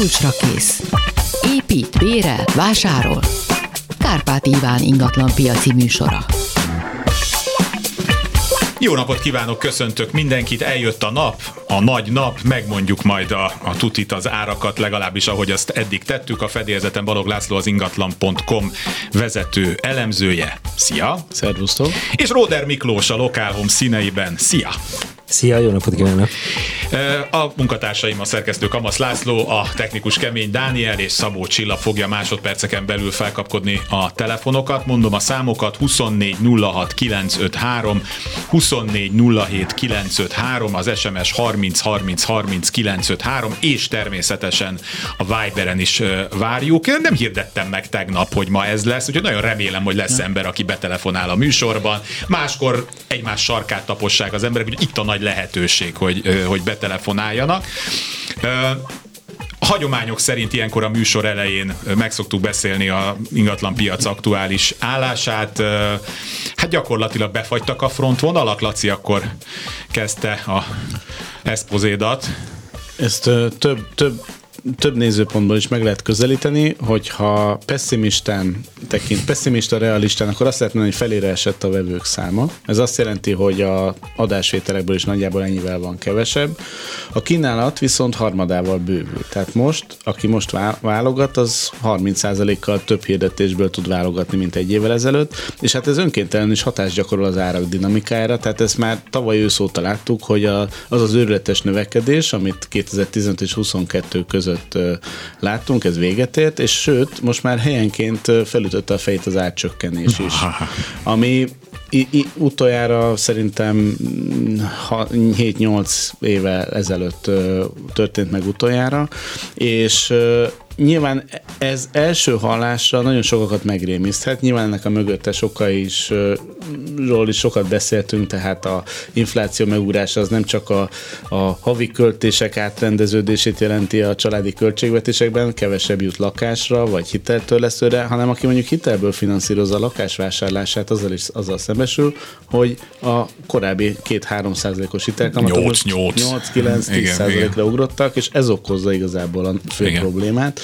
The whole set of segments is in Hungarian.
Kulcsra kész. Épít, bérel, vásárol. Kárpát Iván ingatlan piaci műsora. Jó napot kívánok, köszöntök mindenkit, eljött a nap, a nagy nap, megmondjuk majd a, a tutit, az árakat, legalábbis ahogy azt eddig tettük. A fedélzeten Balog László az ingatlan.com vezető elemzője. Szia! Szervusztok! És Róder Miklós a Lokálhom színeiben. Szia! Szia, jó napot kívánok! A munkatársaim a szerkesztő Kamasz László, a technikus Kemény Dániel és Szabó Csilla fogja másodperceken belül felkapkodni a telefonokat. Mondom a számokat 24 06 953, 24 07 953, az SMS 30 30 30 953, és természetesen a Viberen is várjuk. Nem hirdettem meg tegnap, hogy ma ez lesz, úgyhogy nagyon remélem, hogy lesz ember, aki betelefonál a műsorban. Máskor egymás sarkát tapossák az emberek, hogy itt a nagy lehetőség, hogy, hogy betelefonáljanak. A hagyományok szerint ilyenkor a műsor elején meg szoktuk beszélni a ingatlan piac aktuális állását. Hát gyakorlatilag befagytak a frontvonalak, Laci akkor kezdte a eszpozédat. Ezt több, több több nézőpontból is meg lehet közelíteni, hogyha pessimistán tekint, pessimista realistán, akkor azt lehet mondani, hogy felére esett a vevők száma. Ez azt jelenti, hogy a adásvételekből is nagyjából ennyivel van kevesebb. A kínálat viszont harmadával bővül. Tehát most, aki most válogat, az 30%-kal több hirdetésből tud válogatni, mint egy évvel ezelőtt, és hát ez önkéntelen is hatást gyakorol az árak dinamikájára, tehát ezt már tavaly ősz óta láttuk, hogy az az őrületes növekedés, amit 2015 és 22 között között láttunk, ez véget ért, és sőt, most már helyenként felütötte a fejét az átcsökkenés is. Ami I, I, utoljára szerintem 7-8 éve ezelőtt történt meg utoljára, és nyilván ez első hallásra nagyon sokakat megrémiszthet, nyilván ennek a mögöttes okai is, ról is sokat beszéltünk, tehát a infláció megugrása az nem csak a, a havi költések átrendeződését jelenti a családi költségvetésekben, kevesebb jut lakásra, vagy hiteltörlesztőre, hanem aki mondjuk hitelből finanszírozza a lakásvásárlását, azzal is azzal szembesül, hogy a korábbi 2-3 százalékos hitelkamatok 8-9-10 százalékra ugrottak, és ez okozza igazából a fő igen. problémát.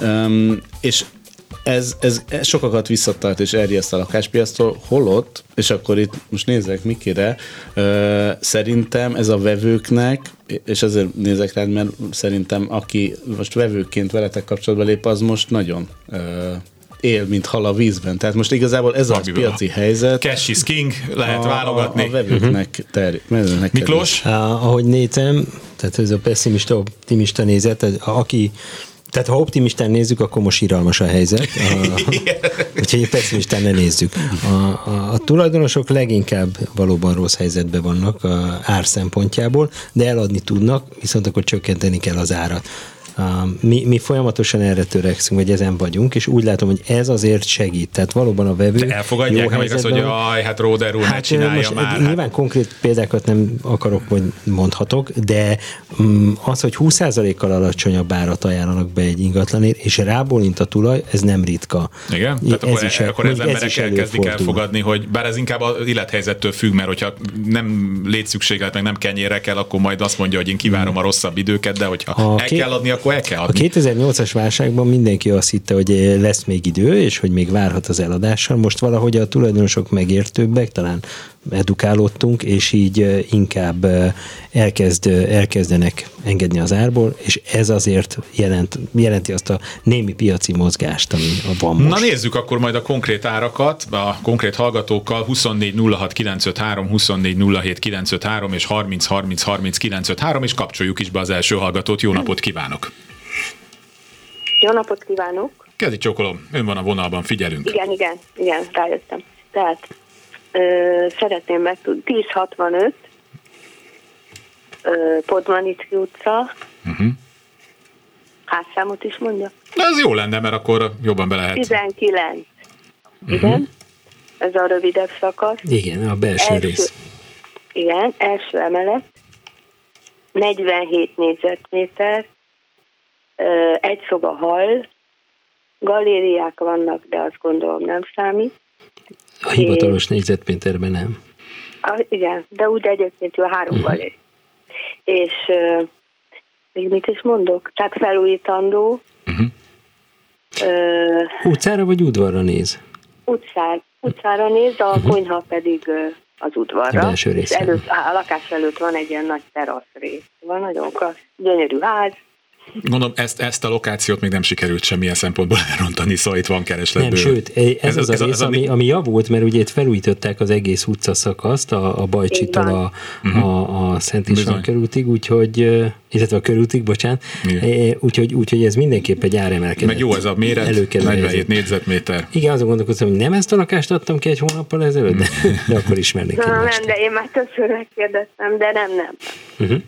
Um, és ez, ez, ez sokakat visszatart és erjeszt a lakáspiasztól, holott, és akkor itt most nézek Mikire, uh, szerintem ez a vevőknek, és azért nézek rád, mert szerintem aki most vevőként veletek kapcsolatba lép, az most nagyon uh, él, mint hal a vízben. Tehát most igazából ez a piaci helyzet. Cash is king, lehet a, válogatni. A, a vevőknek ter, Miklós? Uh, ahogy nézem, tehát ez a pessimista, optimista nézet, aki tehát ha optimistán nézzük, akkor most iralmas a helyzet. A, úgyhogy pessimistán ne nézzük. A, a, a tulajdonosok leginkább valóban rossz helyzetben vannak a ár szempontjából, de eladni tudnak, viszont akkor csökkenteni kell az árat. Mi, mi folyamatosan erre törekszünk, vagy ezen vagyunk, és úgy látom, hogy ez azért segít. Tehát valóban a vevő. De elfogadják jó meg azt, hogy jaj, hát Róder úr hát, csinálja most már. Nyilván hát. konkrét példákat nem akarok, vagy mondhatok, de mm, az, hogy 20%-kal alacsonyabb árat ajánlanak be egy ingatlanért, és rábólint a tulaj, ez nem ritka. Igen? Tehát ez akkor, is, akkor ez emberek is elkezdik elfogadni, hogy bár ez inkább az élethelyzettől függ, mert hogyha nem létszükséglet, meg nem kenyérre kell, akkor majd azt mondja, hogy én kivárom a rosszabb időket, de hogyha a el kell adni, akkor el kell adni. A 2008-as válságban mindenki azt hitte, hogy lesz még idő, és hogy még várhat az eladással. Most valahogy a tulajdonosok megértőbbek, talán edukálódtunk, és így inkább elkezd, elkezdenek engedni az árból, és ez azért jelent, jelenti azt a némi piaci mozgást, ami van most. Na nézzük akkor majd a konkrét árakat, a konkrét hallgatókkal 24 06 953, 24 07 953 és 30 30 30 953, és kapcsoljuk is be az első hallgatót. Jó napot kívánok! Jó napot kívánok! Kezi csókolom, ön van a vonalban, figyelünk. Igen, igen, igen, rájöttem. Tehát szeretném megtudni, 1065 Podmanicki utca, uh-huh. házszámot is mondja? Na, ez jó lenne, mert akkor jobban be lehet. 19. Uh-huh. Igen, ez a rövidebb szakasz. Igen, a belső első, rész. Igen, első emelet, 47 négyzetméter, egy szoba hal, galériák vannak, de azt gondolom nem számít. A hivatalos négyzetméterben nem. A, igen, de úgy egyébként jó három uh-huh. galéri. És még mit is mondok? Tehát felújítandó. Uh-huh. Ö, Utcára vagy udvarra néz? Utcár, utcára néz, a uh-huh. konyha pedig az udvarra. A belső És előtt, a lakás előtt van egy ilyen nagy terasz rész. Van nagyon klassz, gyönyörű ház, Gondolom, ezt, ezt a lokációt még nem sikerült semmilyen szempontból elrontani, szóval itt van kereslet. Nem, sőt, ez, ez az ez a rész, a, ami, ami javult, mert ugye itt felújították az egész utcaszakaszt, a, a Bajcsitól a, uh-huh. a, a Szent István körútig, úgyhogy, illetve a körútig, bocsánat, úgyhogy, úgyhogy ez mindenképp egy áremelkedés. Meg jó ez a méret, 47 négyzetméter. Igen, azon gondolkoztam, hogy nem ezt a lakást adtam ki egy hónappal ezelőtt, de, de akkor ismernék. Na, nem, de én már többször megkérdeztem, de nem, nem. Uh-huh.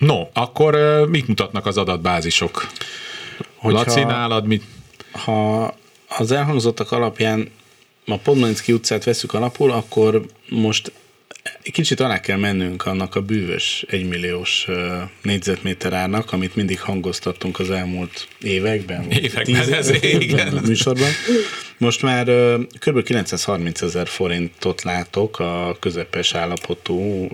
No, akkor mit mutatnak az adatbázisok? Hogyha, Laci, nálad mit? Ha az elhangzottak alapján a Podmanicki utcát veszük alapul, akkor most kicsit alá kell mennünk annak a bűvös egymilliós négyzetméter árnak, amit mindig hangoztattunk az elmúlt években. Években, ez igen. A műsorban. Most már kb. 930 ezer forintot látok a közepes állapotú,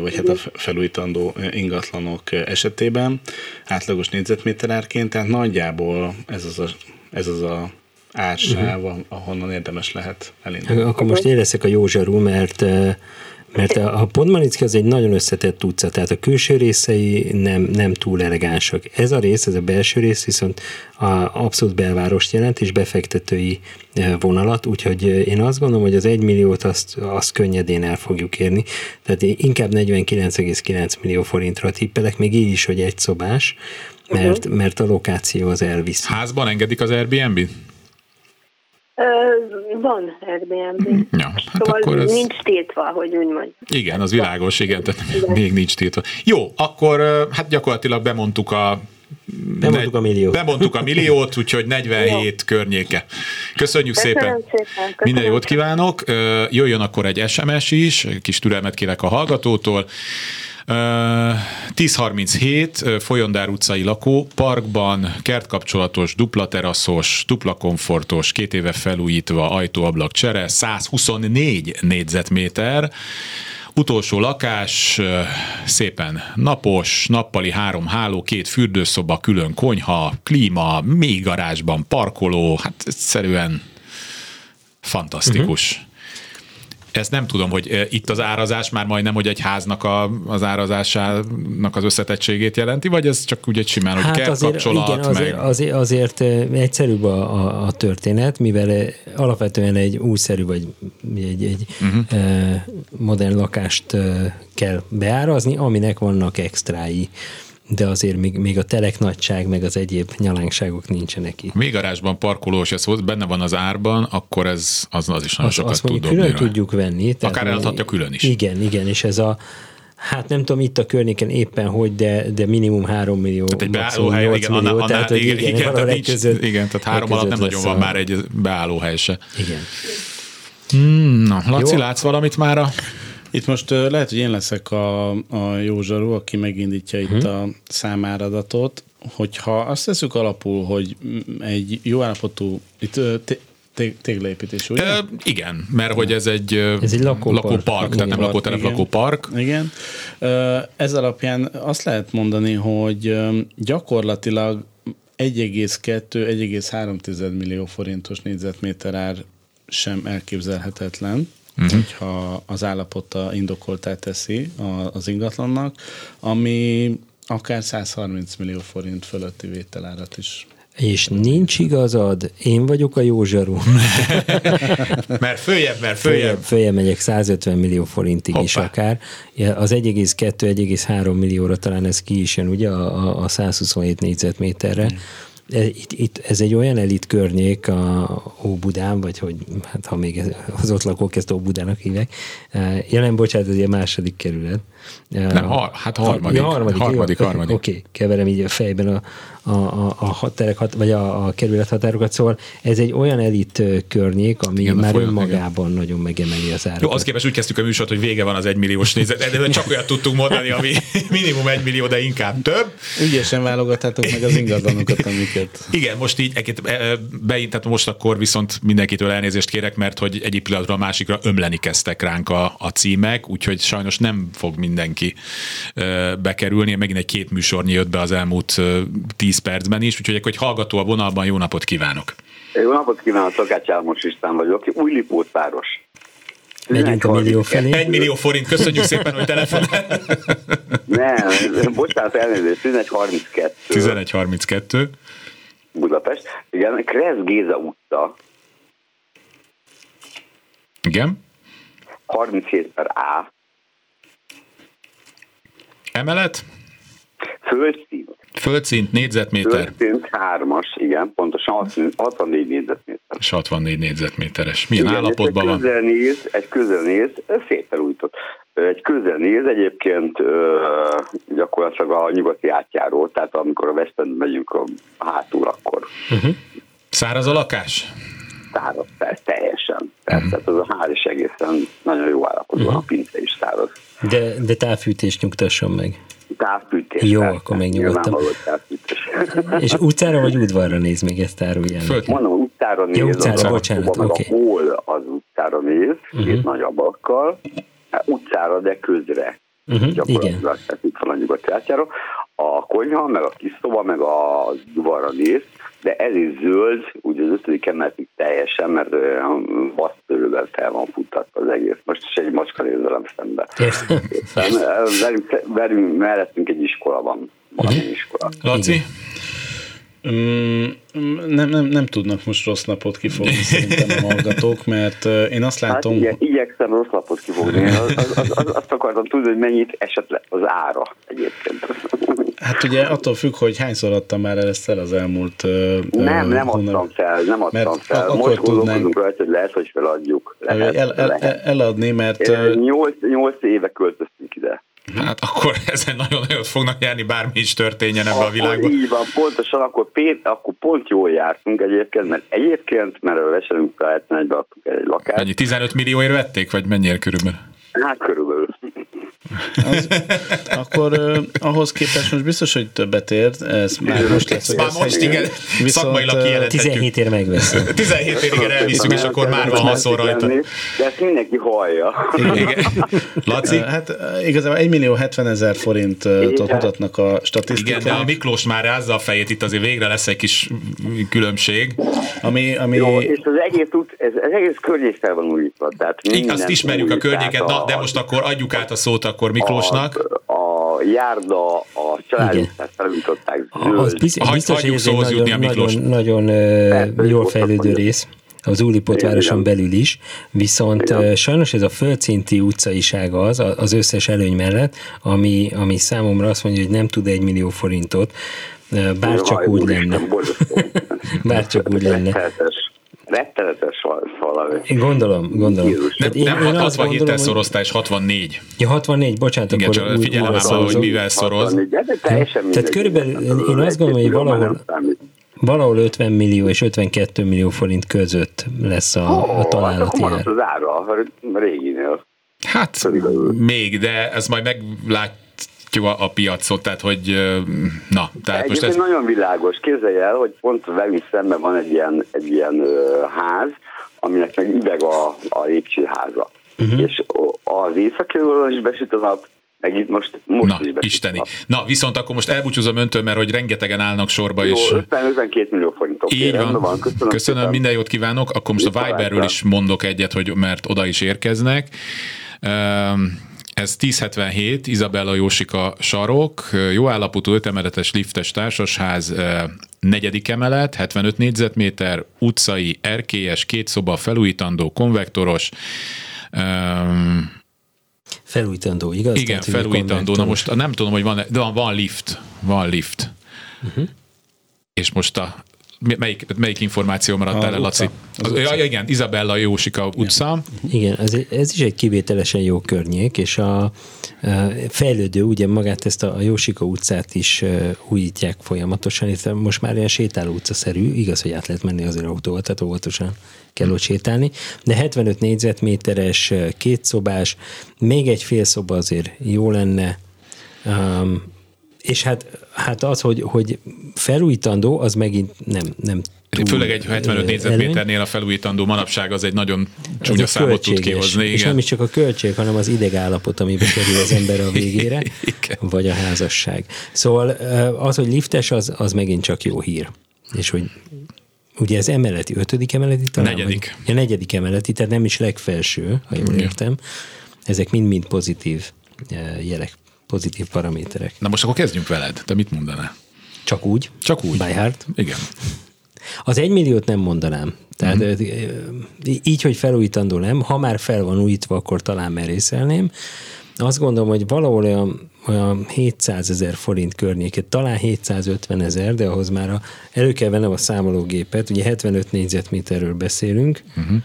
vagy hát a felújítandó ingatlanok esetében, átlagos négyzetméter árként, tehát nagyjából ez az a, ez az a ársáv, uh-huh. ahonnan érdemes lehet elindulni. Akkor most érezek a jó zsarú, mert mert a, a Podmanicki az egy nagyon összetett utca, tehát a külső részei nem, nem túl elegánsak. Ez a rész, ez a belső rész viszont a abszolút belvárost jelent, és befektetői e, vonalat, úgyhogy e, én azt gondolom, hogy az egy milliót azt, azt könnyedén el fogjuk érni, tehát én inkább 49,9 millió forintra tippelek, még így is, hogy egy szobás, mert, uh-huh. mert a lokáció az elvisz. Házban engedik az Airbnb? Van Airbnb. Ja, hát szóval akkor ez... nincs tiltva, hogy úgy mondjam. Igen, az világos, igen, tehát igen. még nincs tiltva. Jó, akkor hát gyakorlatilag bemondtuk a Bemondtuk a milliót. Bemondtuk a milliót, úgyhogy 47 Jó. környéke. Köszönjük Köszönöm szépen. szépen. Köszönöm Minden jót kívánok. Jöjjön akkor egy SMS is, kis türelmet kérek a hallgatótól. 1037 Folyondár utcai lakó, parkban, kertkapcsolatos, dupla teraszos, dupla komfortos, két éve felújítva, ajtóablak csere, 124 négyzetméter, Utolsó lakás, szépen napos, nappali három háló, két fürdőszoba, külön konyha, klíma, még garázsban parkoló, hát egyszerűen fantasztikus. Uh-huh. Ezt nem tudom, hogy itt az árazás már majdnem, hogy egy háznak a, az árazásának az összetettségét jelenti, vagy ez csak úgy egy simán, hogy hát kell azért, kapcsolat? Igen, azért, meg... azért, azért egyszerűbb a, a, a történet, mivel alapvetően egy újszerű, vagy egy, egy uh-huh. modern lakást kell beárazni, aminek vannak extrái de azért még, még a telek nagyság, meg az egyéb nyalánkságok nincsenek itt. Még garázsban parkolós, ez benne van az árban, akkor ez az, az is nagyon az, sokat azt tud külön dobni tudjuk venni. Tehát Akár eladhatja külön is. Igen, igen, és ez a Hát nem tudom itt a környéken éppen hogy, de, de minimum 3 millió. Tehát egy beállóhely, igen, millió, annál, tehát, igen, igen, igen, tehát nincs, között, igen, tehát három alatt nem nagyon van a... már egy beállóhely se. Igen. Hmm, na, Laci, Jó. látsz valamit már a itt most uh, lehet, hogy én leszek a, a jó zsaru, aki megindítja hmm. itt a számáradatot, hogyha azt teszük alapul, hogy egy jó állapotú, itt téglaépítés, ugye? E, igen, mert hogy ez egy, ez egy lakópark, lakópark tehát nem lakótelep, igen. lakópark. Igen. Ez alapján azt lehet mondani, hogy gyakorlatilag 1,2-1,3 millió forintos négyzetméter ár sem elképzelhetetlen uh-huh. hogyha az állapota indokoltá teszi az ingatlannak, ami akár 130 millió forint fölötti vételárat is és nincs igazad, én vagyok a jó zsaru. mert följebb, mert följebb. Följebb, megyek 150 millió forintig Hoppá. is akár. Az 1,2-1,3 millióra talán ez ki is jön, ugye, a, a 127 négyzetméterre. Hmm itt, itt, ez egy olyan elit környék a Óbudán, vagy hogy hát ha még az ott lakók ezt Óbudának hívják. E, jelen, bocsánat, ez egy második kerület. E, Nem, har, hát harmadik. Ja, harmadik, harmadik, jó, harmadik. Oké, okay, keverem így a fejben a, a, a, a haterek, hat, vagy a, a kerület határokat, szóval ez egy olyan elit környék, ami igen, már önmagában igen. nagyon megemeli az árakat. Jó, az képest úgy kezdtük a műsort, hogy vége van az egymilliós nézet, de csak olyat tudtunk mondani, ami minimum egy millió, de inkább több. Ügyesen válogathatok meg az ingatlanokat, amiket. Igen, most így beint, tehát most akkor viszont mindenkitől elnézést kérek, mert hogy egyik pillanatról a másikra ömleni kezdtek ránk a, a címek, úgyhogy sajnos nem fog mindenki bekerülni. Megint egy két műsornyi jött be az elmúlt 10 percben is, úgyhogy egy hallgató a vonalban, jó napot kívánok! Jó napot kívánok, Szakács Álmos István vagyok, új Lipótváros. Megyünk a millió felé. Egy millió forint, köszönjük szépen, hogy telefonál. Nem, bocsánat, elnézést, 1132. 1132. Budapest. Igen, Kresz Géza utca. Igen. 37 per A. Emelet? Földszín. Földszint, négyzetméter. Földszint hármas, igen, pontosan 64 négyzetméter. És 64 négyzetméteres. Milyen igen, állapotban van? Közelnéz, egy közelnéz, szép felújított. Egy közelnéz egyébként gyakorlatilag a nyugati átjáró, tehát amikor a West End megyünk a hátul, akkor. Uh-huh. Száraz a lakás? Száraz, persze, teljesen. Persze, uh-huh. az a ház is egészen nagyon jó állapotban, uh-huh. a pince is száraz. De, de távfűtés nyugtasson meg távfűtés. Jó, persze, akkor megnyugodtam. És utcára vagy udvarra néz még ezt? Föld. Mondom, utcára néz. Ja, utcára, az bocsánat, oké. Okay. A hol az utcára néz, uh-huh. két nagy abakkal. Hát utcára, de közre. Uh-huh, igen. Tehát itt van a nyugati A konyha, meg a kis szoba, meg a udvarra néz, de ez is zöld, úgy az ötödik emeletig teljesen, mert basztőrővel fel van futtatva az egész. Most is egy macska néz velem szembe. Velünk, velünk, mellettünk egy iskola van, valami uh-huh. iskola. Laci? Mm, nem, nem, nem tudnak most rossz napot kifogni szerintem a hallgatók, mert én azt hát látom... Hát igen, igyekszem rossz napot kifogni. Az, az, az, azt akartam tudni, hogy mennyit esett le az ára egyébként. Hát ugye attól függ, hogy hányszor adtam már ezt el az elmúlt... Nem, nem adtam fel, nem adtam mert fel. Most gondolkodunk rajta, hogy lehet, hogy feladjuk. Lehet, el, el, el, eladni, mert... Nyolc, nyolc éve költöztünk ide. Hát akkor ezen nagyon nagyot fognak járni, bármi is történjen ebben a világban. Így van, pontosan, akkor, pét, akkor pont jól jártunk egyébként, mert egyébként, mert a veselünk a 71-be adtuk egy lakást. Mennyi, 15 millióért vették, vagy mennyire körülbelül? Hát körülbelül. Az, akkor uh, ahhoz képest most biztos, hogy többet ér, ez már most lesz. Már most igen, viszont, szakmailag kijelenthetjük. 17 ér megveszem. 17 ér igen elviszünk, és akkor már van haszon rajta. De ezt mindenki hallja. Igen. Laci? Hát igazából 1 millió 70 ezer forintot mutatnak a statisztikák. Igen, de a Miklós már rázza a fejét, itt azért végre lesz egy kis különbség. Ami, ami... Jó, és az egész, út, ez, az egész környék fel van újítva. Tehát Azt ismerjük a környéket, na, de most akkor adjuk át a szót akkor Miklósnak. A, a járda, a családjukat felújították Az biztos, biztos hogy ez egy nagyon, nagyon, nagyon uh, jól fejlődő rész az Úlipot városon belül is, viszont Igen. sajnos ez a földszinti utcaisága az, az összes előny mellett, ami, ami számomra azt mondja, hogy nem tud egy millió forintot, bár csak úgy lenne. Bár csak úgy lenne rettenetes valami. Én gondolom, gondolom. Nem, én, nem én 67 szoroztál, és 64. Ja, 64, bocsánat, Igen, akkor csak figyelem már, hogy mivel szoroz. Tehát körülbelül én azt gondolom, hogy valahol, valahol 50 millió és 52 millió forint között lesz a, a találati ár. az ára a réginél. Hát még, de ez majd meglát a, a piacot, tehát hogy na. Tehát most ez... nagyon világos. Képzelj el, hogy pont velünk szemben van egy ilyen, egy ilyen ház, aminek meg üveg a, a lépcsőháza. Uh-huh. És az északi is besüt a nap, meg itt most, most Na, is isteni. Na, viszont akkor most elbúcsúzom öntől, mert hogy rengetegen állnak sorba. Jó, és... 52 millió forint. Így van. van. Köszönöm, Köszönöm minden jót kívánok. Akkor most a Viberről is mondok egyet, hogy mert oda is érkeznek. Um, ez 1077, Izabella Jósika sarok, jó állapotú ötemeletes liftes társasház, negyedik emelet, 75 négyzetméter, utcai, erkélyes, két szoba, felújítandó, konvektoros, um, Felújítandó, igaz? Igen, Tehát, felújítandó. Na most nem tudom, hogy van, de van, lift. Van lift. Uh-huh. És most a melyik, melyik információ maradt el, Laci? Az, ja, igen, Izabella Jósika utca. Igen, ez, ez is egy kivételesen jó környék, és a, a fejlődő, ugye magát ezt a, a Jósika utcát is újítják folyamatosan, itt most már ilyen sétáló utcaszerű, igaz, hogy át lehet menni azért autóval, tehát óvatosan kell ott sétálni, de 75 négyzetméteres, kétszobás, még egy fél szoba azért jó lenne, um, és hát, hát az, hogy, hogy felújítandó, az megint nem, nem túl Főleg egy 75 négyzetméternél a felújítandó manapság az egy nagyon csúnya számot tud kihozni. És nem is csak a költség, hanem az idegállapot, amiben kerül az ember a végére, vagy a házasság. Szóval az, hogy liftes, az, az megint csak jó hír. És hogy ugye ez emeleti, ötödik emeleti talán? Negyedik. Vagy, ja, negyedik emeleti, tehát nem is legfelső, ha jól értem. Ezek mind-mind pozitív jelek, pozitív paraméterek. Na most akkor kezdjünk veled. Te mit mondanál? Csak úgy? Csak úgy. By heart? Igen. Az egy milliót nem mondanám. Tehát uh-huh. így, hogy felújítandó nem, ha már fel van újítva, akkor talán merészelném. Azt gondolom, hogy valahol olyan, olyan 700 ezer forint környéket, talán 750 ezer, de ahhoz már a, elő kell vennem a számológépet, ugye 75 négyzetméterről beszélünk, uh-huh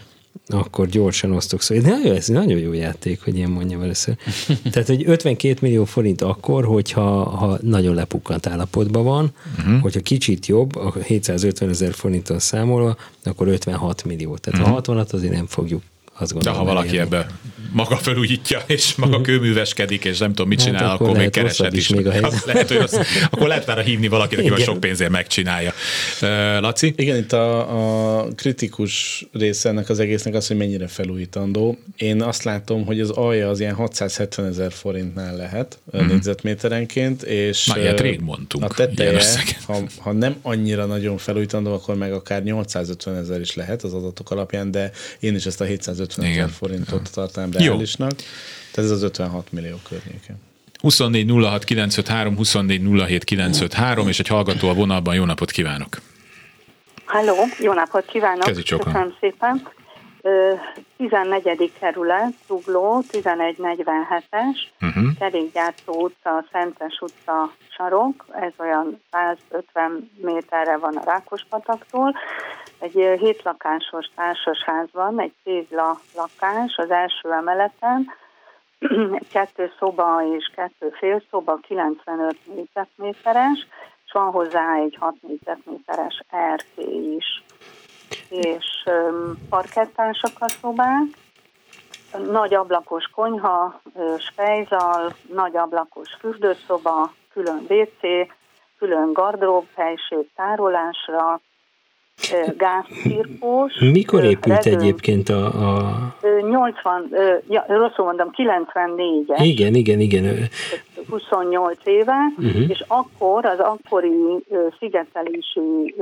akkor gyorsan osztok szóval. Nagyon, ez nagyon jó játék, hogy ilyen mondjam először. Tehát, hogy 52 millió forint akkor, hogyha ha nagyon lepukkant állapotban van, uh-huh. hogyha kicsit jobb, a 750 ezer forinton számolva, akkor 56 millió. Tehát uh-huh. a 60-at azért nem fogjuk azt gondolom. De ha valaki ebbe maga felújítja, és maga kőműveskedik, és nem tudom, mit hát csinál, hát akkor, akkor még kereshet is. Még a lehet, hogy az, akkor lehet már hívni valakit, aki sok pénzért megcsinálja. Laci? Igen, itt a, a kritikus része ennek az egésznek az, hogy mennyire felújítandó. Én azt látom, hogy az alja az ilyen 670 ezer forintnál lehet mm. négyzetméterenként, és Na, ilyet rég mondtunk. A teteje, ha, ha nem annyira nagyon felújítandó, akkor meg akár 850 ezer is lehet az adatok alapján, de én is ezt a 750 150 ezer forintot tartanám reálisnak. Tehát ez az 56 millió környéke. 24 06 953, 24 07 953, és egy hallgató a vonalban. Jó napot kívánok! Halló, jó napot kívánok! Kezdjük Köszönöm szépen! 14. kerület, Zugló, 1147-es, uh-huh. Kerékgyártó utca, Szentes utca sarok, ez olyan 150 méterre van a Rákospataktól. Egy hétlakásos társasház van, egy tégla lakás az első emeleten, kettő szoba és kettő fél szoba, 95 négyzetméteres, és van hozzá egy 6 négyzetméteres erkély is. És parkettások a szobák, nagy ablakos konyha, spejzal, nagy ablakos fürdőszoba, külön WC, külön gardrób helység tárolásra, gázcirkós. Mikor épült redőn, egyébként a, a... 80, ja, rosszul mondom, 94-es. Igen, igen, igen. 28 éve, uh-huh. és akkor az akkori szigetelési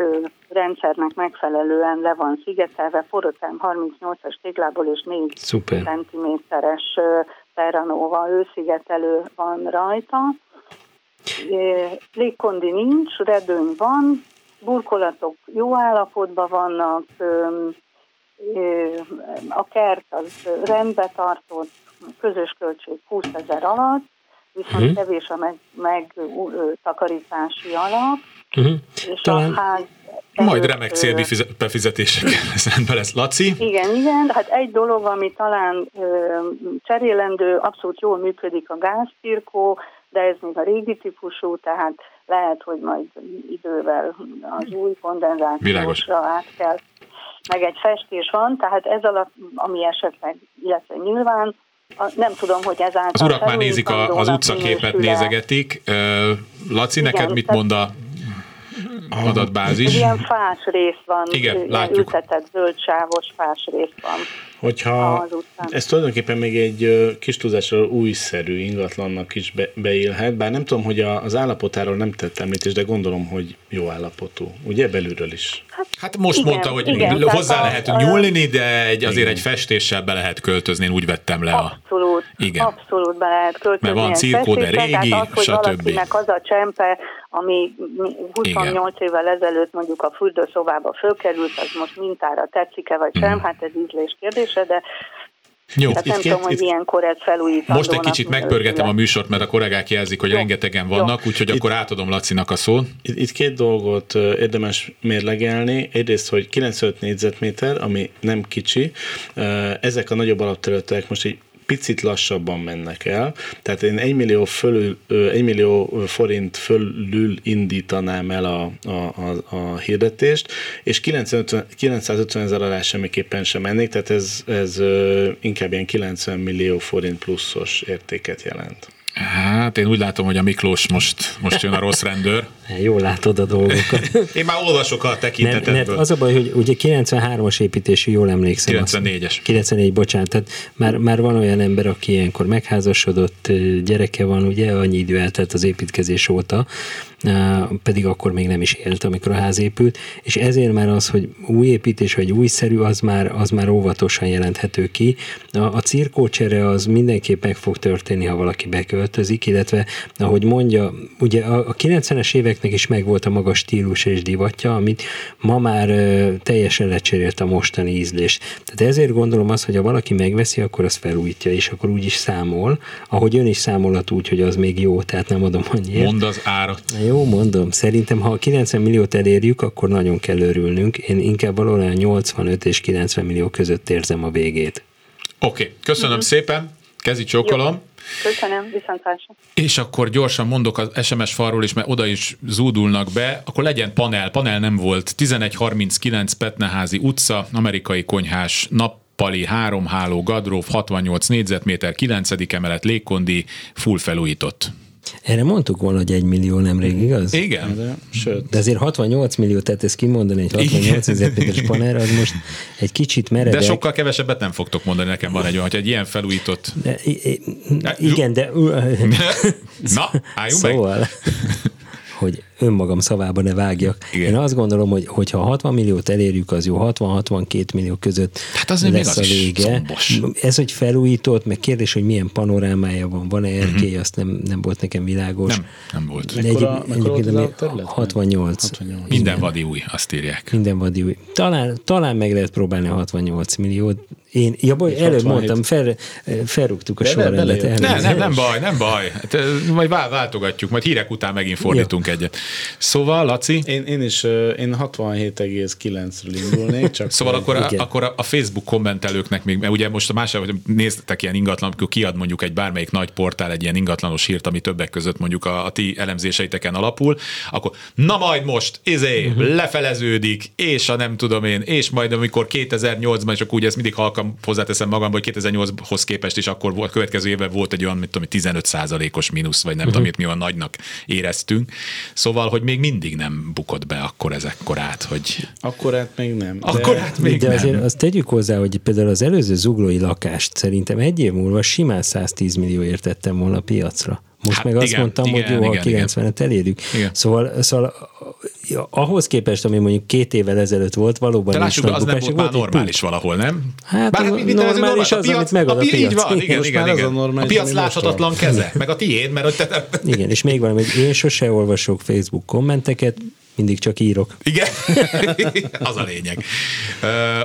rendszernek megfelelően le van szigetelve, forrotám 38-as téglából és 4 Szuper. cm-es Terranova őszigetelő van rajta. Légkondi nincs, redőny van, burkolatok jó állapotban vannak, a kert az rendbe tartott, közös költség 20 ezer alatt, viszont uh-huh. kevés a meg, meg takarítási alap, uh-huh. és Talán... a ház majd remek célbefizetésekkel rendben lesz. Laci? Igen, igen, hát egy dolog, ami talán ö, cserélendő, abszolút jól működik a gáztirkó, de ez még a régi típusú, tehát lehet, hogy majd idővel az új kondenzációsra át kell. Meg egy festés van, tehát ez alatt, ami esetleg, illetve nyilván, nem tudom, hogy ez Az urak már nézik a, az utcaképet, nézegetik. Laci, Igen, neked mit mond a adatbázis? Ilyen fás rész van, Igen, látjuk. ültetett zöldsávos fás rész van. Hogyha ez tulajdonképpen még egy kis túlzással újszerű ingatlannak is be, beélhet, bár nem tudom, hogy a, az állapotáról nem tett említést, de gondolom, hogy jó állapotú. Ugye belülről is? Hát, hát most igen, mondta, hogy igen, hozzá lehet a, nyúlni, de egy, azért igen. egy festéssel be lehet költözni, én úgy vettem le a... Abszolút, igen. abszolút be lehet költözni. Mert van cirkó, de régi, az, hogy stb. az a csempe, ami 28 Igen. évvel ezelőtt mondjuk a fürdőszobába fölkerült, az most mintára tetszik-e vagy sem, mm. hát ez ízlés kérdése, de jó, Tehát nem két, tudom, hogy ilyenkor ez felújítandónak. Most egy kicsit megpörgetem a műsort, mert a kollégák jelzik, hogy Jó. rengetegen vannak, Jó. úgyhogy itt, akkor átadom Lacinak a szót. Itt, itt két dolgot érdemes mérlegelni. Egyrészt, hogy 95 négyzetméter, ami nem kicsi. Ezek a nagyobb alapterületek most egy picit lassabban mennek el, tehát én 1 millió, fölül, 1 millió forint fölül indítanám el a, a, a, a hirdetést, és 950, 950 ezer alá semmiképpen sem mennék, tehát ez, ez inkább ilyen 90 millió forint pluszos értéket jelent. Hát én úgy látom, hogy a Miklós most, most jön a rossz rendőr. Jól látod a dolgokat. Én már olvasok a tekintetedből. Nem, az a baj, hogy ugye 93-as építésű, jól emlékszem. 94-es. 94, bocsánat. Tehát már, már van olyan ember, aki ilyenkor megházasodott, gyereke van, ugye, annyi idő eltelt az építkezés óta, pedig akkor még nem is élt, amikor a ház épült, és ezért már az, hogy új építés vagy újszerű, az már, az már óvatosan jelenthető ki. A, a cirkócsere az mindenképp meg fog történni, ha valaki beköltözik, illetve ahogy mondja, ugye a, a 90-es éveknek is megvolt a magas stílus és divatja, amit ma már teljesen lecserélt a mostani ízlést. Tehát ezért gondolom azt, hogy ha valaki megveszi, akkor az felújítja, és akkor úgy is számol, ahogy ön is számolhat úgy, hogy az még jó, tehát nem adom annyiért. Mond az árat. Jó, mondom. Szerintem, ha 90 milliót elérjük, akkor nagyon kell örülnünk. Én inkább valóban 85 és 90 millió között érzem a végét. Oké, okay. köszönöm uh-huh. szépen. Kezi csókolom. Köszönöm, viszontlátásra. És akkor gyorsan mondok az SMS falról is, mert oda is zúdulnak be, akkor legyen panel. Panel nem volt. 1139 Petneházi utca, amerikai konyhás nap Pali, háló, Gadróf, 68 négyzetméter, 9. emelet, légkondi, full felújított. Erre mondtuk volna, hogy egy millió nemrég, igaz? Igen. De, sőt. De azért 68 millió, tehát ezt kimondani egy 68 ezer péteres panel, az most egy kicsit meredek. De sokkal kevesebbet nem fogtok mondani, nekem van egy olyan, hogy egy ilyen felújított... De, igen, de... Na, álljunk szóval, meg. hogy önmagam szavába ne vágjak. Igen. Én azt gondolom, hogy hogyha 60 milliót elérjük, az jó 60-62 millió között hát az lesz a vége. Ez, hogy felújított, meg kérdés, hogy milyen panorámája van, van-e mhm. erkély, uh-huh. azt nem, nem volt nekem világos. Nem, nem volt. Mekkora, egy, mekkora egy, 68. 68. Minden vadi új, azt írják. Minden vadi új. Talán, talán meg lehet próbálni a 68 milliót. Én, ja, baj, előbb mondtam, fel, felrúgtuk a sorrendet. Nem, nem, nem baj, nem baj. Hát, majd váltogatjuk, majd hírek után megint fordítunk ja. egyet. Szóval, Laci? Én, én is, én 67,9-ről indulnék. Csak szóval akkor a, akkor a Facebook kommentelőknek még, mert ugye most a másik, hogy néztek ilyen ingatlan, amikor kiad mondjuk egy bármelyik nagy portál egy ilyen ingatlanos hírt, ami többek között mondjuk a, a ti elemzéseiteken alapul, akkor na majd most, izé, uh-huh. lefeleződik, és a nem tudom én, és majd amikor 2008-ban, és akkor úgy ezt mindig halkan hozzáteszem magamban, hogy 2008-hoz képest is akkor volt, következő évben volt egy olyan, mit tudom, 15 os mínusz, vagy nem uh-huh. tudom, amit mi olyan nagynak éreztünk. Szóval, hogy még mindig nem bukott be akkor ezekkorát, hogy... Akkorát még nem. De... Akkorát még de nem. azért azt tegyük hozzá, hogy például az előző zuglói lakást szerintem egy év múlva simán 110 millió értettem volna a piacra. Most hát meg azt igen, mondtam, igen, hogy jó, igen, a 90-et elérjük. Igen. Szóval, szóval ahhoz képest, ami mondjuk két évvel ezelőtt volt, valóban De lássuk, az nem volt már normális valahol, nem? Hát Bár, mit normális az, piac, amit megad a, a piac. Így van, igen, Most igen, igen. A, a piac láthatatlan keze, meg a tiéd, mert hogy te... Igen, és még valami, én sose olvasok Facebook kommenteket, mindig csak írok. Igen, az a lényeg.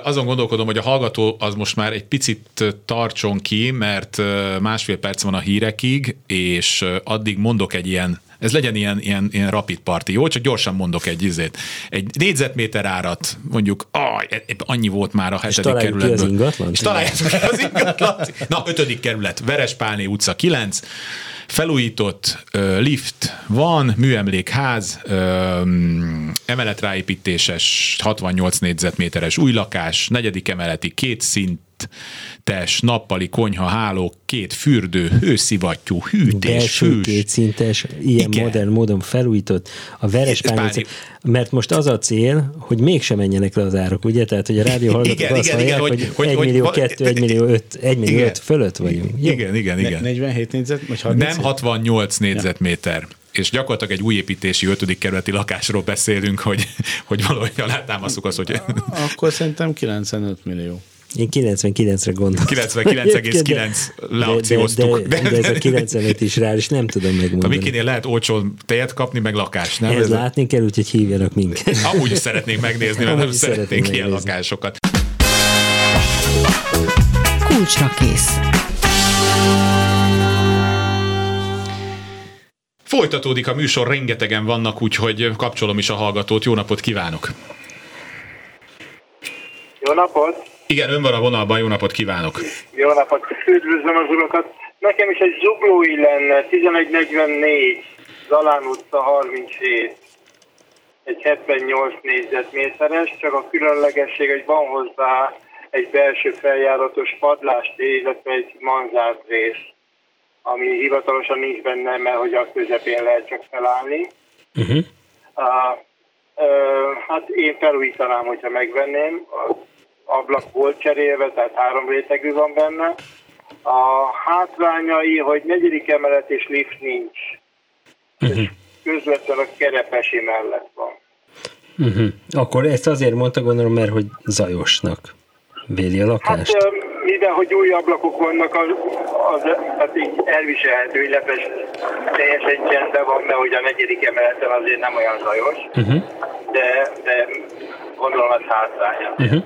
Azon gondolkodom, hogy a hallgató az most már egy picit tartson ki, mert másfél perc van a hírekig, és addig mondok egy ilyen ez legyen ilyen, ilyen, ilyen rapid party, jó? Csak gyorsan mondok egy izét. Egy négyzetméter árat, mondjuk, ah, annyi volt már a hetedik kerületből. És találjuk ki az ingatlan? És találjuk ki az ingatlan. Na, ötödik kerület, Verespálné utca 9, felújított ö, lift van, műemlékház, ö, emeletráépítéses 68 négyzetméteres új lakás, negyedik emeleti két szint tes, nappali konyha, háló, két fürdő, hőszivattyú, hűtés, Belső hős. kétszintes, ilyen Igen. modern módon felújított, a Verespálnic, mert most az a cél, hogy mégsem menjenek le az árak, ugye? Tehát, hogy a rádió hallgatók igen, azt igen, hallják, igen, hogy, hogy, 1 millió hogy, 2, 1 millió 5, 1 millió 5 fölött vagyunk. Jó? Igen, igen, igen. 47 négyzet, vagy 30? Nem 68 négyzetméter. Ja és gyakorlatilag egy új építési ötödik kerületi lakásról beszélünk, hogy, hogy valahogy alátámaszuk azt, hogy... Akkor szerintem 95 millió. Én 99-re gondoltam. 99,9 leakcióztuk. De, de, de, de, ez a 95 is rá, és nem tudom megmondani. A Mikinél lehet olcsón tejet kapni, meg lakást, nem? Ez, ez látni kell, úgyhogy hívjanak minket. Amúgy is szeretnénk megnézni, mert nem szeretnénk ilyen lakásokat. Kulcsra kész. Folytatódik a műsor, rengetegen vannak, úgyhogy kapcsolom is a hallgatót. Jó napot kívánok! Jó napot! Igen, ön van a vonalban, jó napot kívánok! Jó napot, üdvözlöm az urakat! Nekem is egy zuglói lenne, 1144, Zalán utca 37, egy 78 négyzetméteres, csak a különlegesség, hogy van hozzá egy belső feljáratos padlást, illetve egy manzárt rész ami hivatalosan nincs benne, mert hogy a közepén lehet csak felállni. Uh-huh. Uh, uh, hát én felújítanám, hogyha megvenném. Az ablak volt cserélve, tehát három rétegű van benne. A hátrányai, hogy negyedik emelet és lift nincs. Uh-huh. És közvetlenül a kerepesi mellett van. Uh-huh. Akkor ezt azért mondta, gondolom, mert hogy zajosnak véli a lakást. Hát, mivel hogy új ablakok vannak, az, az hát így elviselhető, illetve teljesen csendben van, mert hogy a negyedik emeleten azért nem olyan zajos, Uh-huh. de, de gondolom az hátránya. Uh-huh.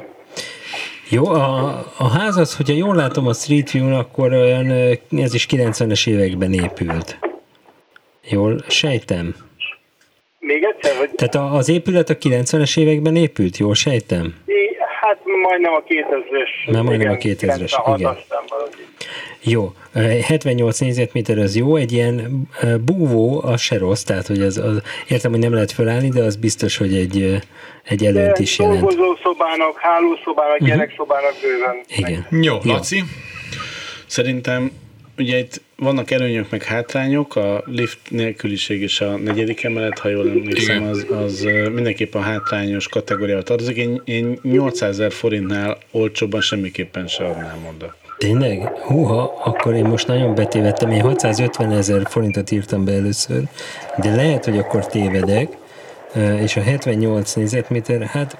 Jó, a, a ház az, hogyha jól látom a Street View-n, akkor olyan, ez is 90-es években épült. Jól sejtem. Még egyszer, hogy Tehát az épület a 90-es években épült, jól sejtem? I- hát majdnem a 2000-es. Már majdnem a 2000-es, igen. Jó, ö, 78 négyzetméter az jó, egy ilyen búvó, az se rossz, tehát hogy az, az, értem, hogy nem lehet felállni, de az biztos, hogy egy, egy előnyt is jelent. Dolgozószobának, hálószobának, gyerekszobának bőven. Igen. Jó, Laci? Szerintem ugye itt vannak előnyök meg hátrányok, a lift nélküliség és a negyedik emelet, ha jól emlékszem, az, az mindenképpen a hátrányos kategóriába tartozik. Én, én 800 ezer forintnál olcsóbban semmiképpen se adnám oda. Tényleg? Húha, akkor én most nagyon betévedtem. Én 650 ezer forintot írtam be először, de lehet, hogy akkor tévedek, és a 78 négyzetméter, hát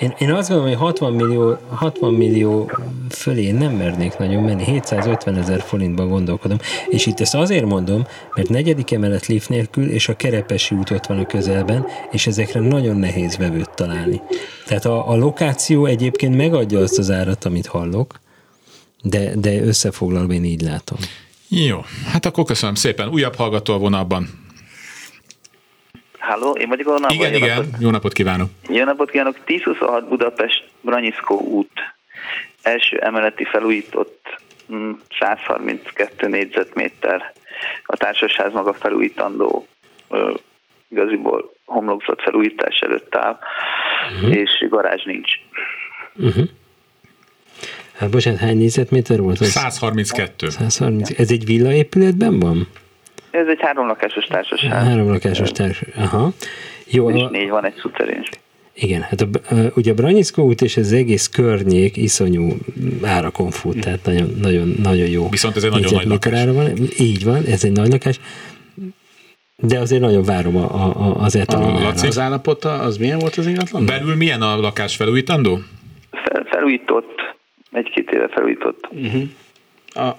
én, én azt gondolom, hogy 60 millió, 60 millió fölé nem mernék nagyon menni, 750 ezer forintban gondolkodom, és itt ezt azért mondom, mert negyedik emelet lift nélkül, és a Kerepesi út ott van a közelben, és ezekre nagyon nehéz vevőt találni. Tehát a, a lokáció egyébként megadja azt az árat, amit hallok, de, de összefoglalva én így látom. Jó, hát akkor köszönöm szépen. Újabb hallgató a vonalban. Halló, én vagyok onnan? Igen, vagy jó igen, napot? jó napot kívánok. Jó napot kívánok! 1026 Budapest Branyiszkó út. Első emeleti felújított mm, 132 négyzetméter. A társasház maga felújítandó igaziból homlokzat felújítás előtt áll, uh-huh. és garázs nincs. Uh-huh. Hát bocsánat, hány négyzetméter volt? az? 132. 130. Ez egy villaépületben van? Ez egy háromlakásos társasház. Három lakásos társ. Aha. Jó, És a, négy van egy szuterén. igen, hát a, a, ugye a Branyiszkó út és az egész környék iszonyú árakon fut, tehát nagyon, nagyon, nagyon jó. Viszont ez egy nagyon nagy lakás. ára Van. Így van, ez egy nagy lakás, de azért nagyon várom a, a, a, az etalon A- árat. Laci? Az állapota, az milyen volt az ingatlan? Belül milyen a lakás felújítandó? Fel, felújított, egy-két éve felújított. A,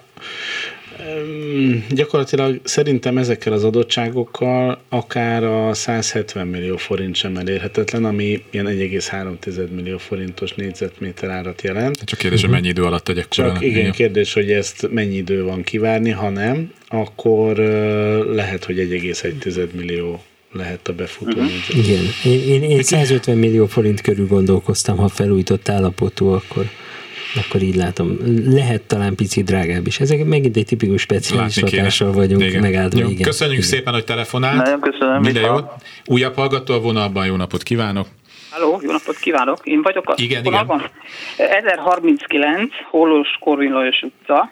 Öm, gyakorlatilag szerintem ezekkel az adottságokkal akár a 170 millió forint sem elérhetetlen, ami ilyen 1,3 millió forintos négyzetméter árat jelent. Csak kérdés, hogy mennyi idő alatt tegyek Csak korán. igen, kérdés, hogy ezt mennyi idő van kivárni, ha nem, akkor ö, lehet, hogy 1,1 millió lehet a befutó négyzet. Igen, én, én, én 150 millió forint körül gondolkoztam, ha felújított állapotú, akkor, akkor így látom. Lehet talán picit drágább is. Ezek megint egy tipikus speciális Látni kéne. lakással vagyunk Igen. megáldva. Jó, igen. Köszönjük igen. szépen, hogy telefonált. Nagyon köszönöm, Minden jót. Újabb hallgató a vonalban, jó napot kívánok. Halló, jó napot kívánok! Én vagyok a Igen, vonalban. 1039, Holos Korvin Lajos utca,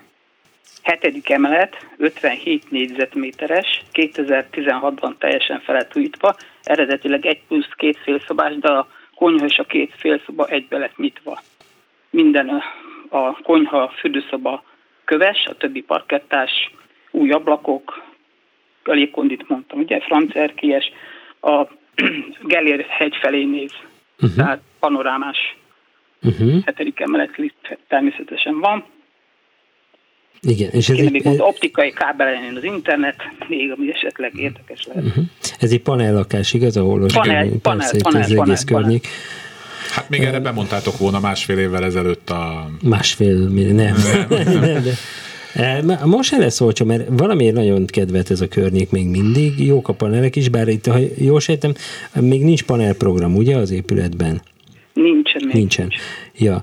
7. emelet, 57 négyzetméteres, 2016-ban teljesen felújítva, eredetileg egy plusz két félszobás, de a konyha és a két félszoba egybe lett nyitva. Minden a, a konyha, a fürdőszoba köves, a többi parkettás, új ablakok, légkondit mondtam, ugye, francerkies, a Gellér hegy felé néz, uh-huh. tehát panorámás Uh-huh. hetedik emelet lift természetesen van. Igen, és ez Kéne egy, ott optikai kábel legyen az internet, még ami esetleg érdekes lehet. uh-huh. ez egy panellakás, igaz? Ahol most Panel, panel, itt panel, az egész panel, környék. Hát még erre bemondtátok volna másfél évvel ezelőtt a... Másfél millió, nem. nem, nem de. E, Most se lesz olcsó, mert valamiért nagyon kedvet ez a környék még mindig. Jók a panelek is, bár itt, ha jól sejtem, még nincs panelprogram, ugye, az épületben? Nincsen még. Nincsen. Ja,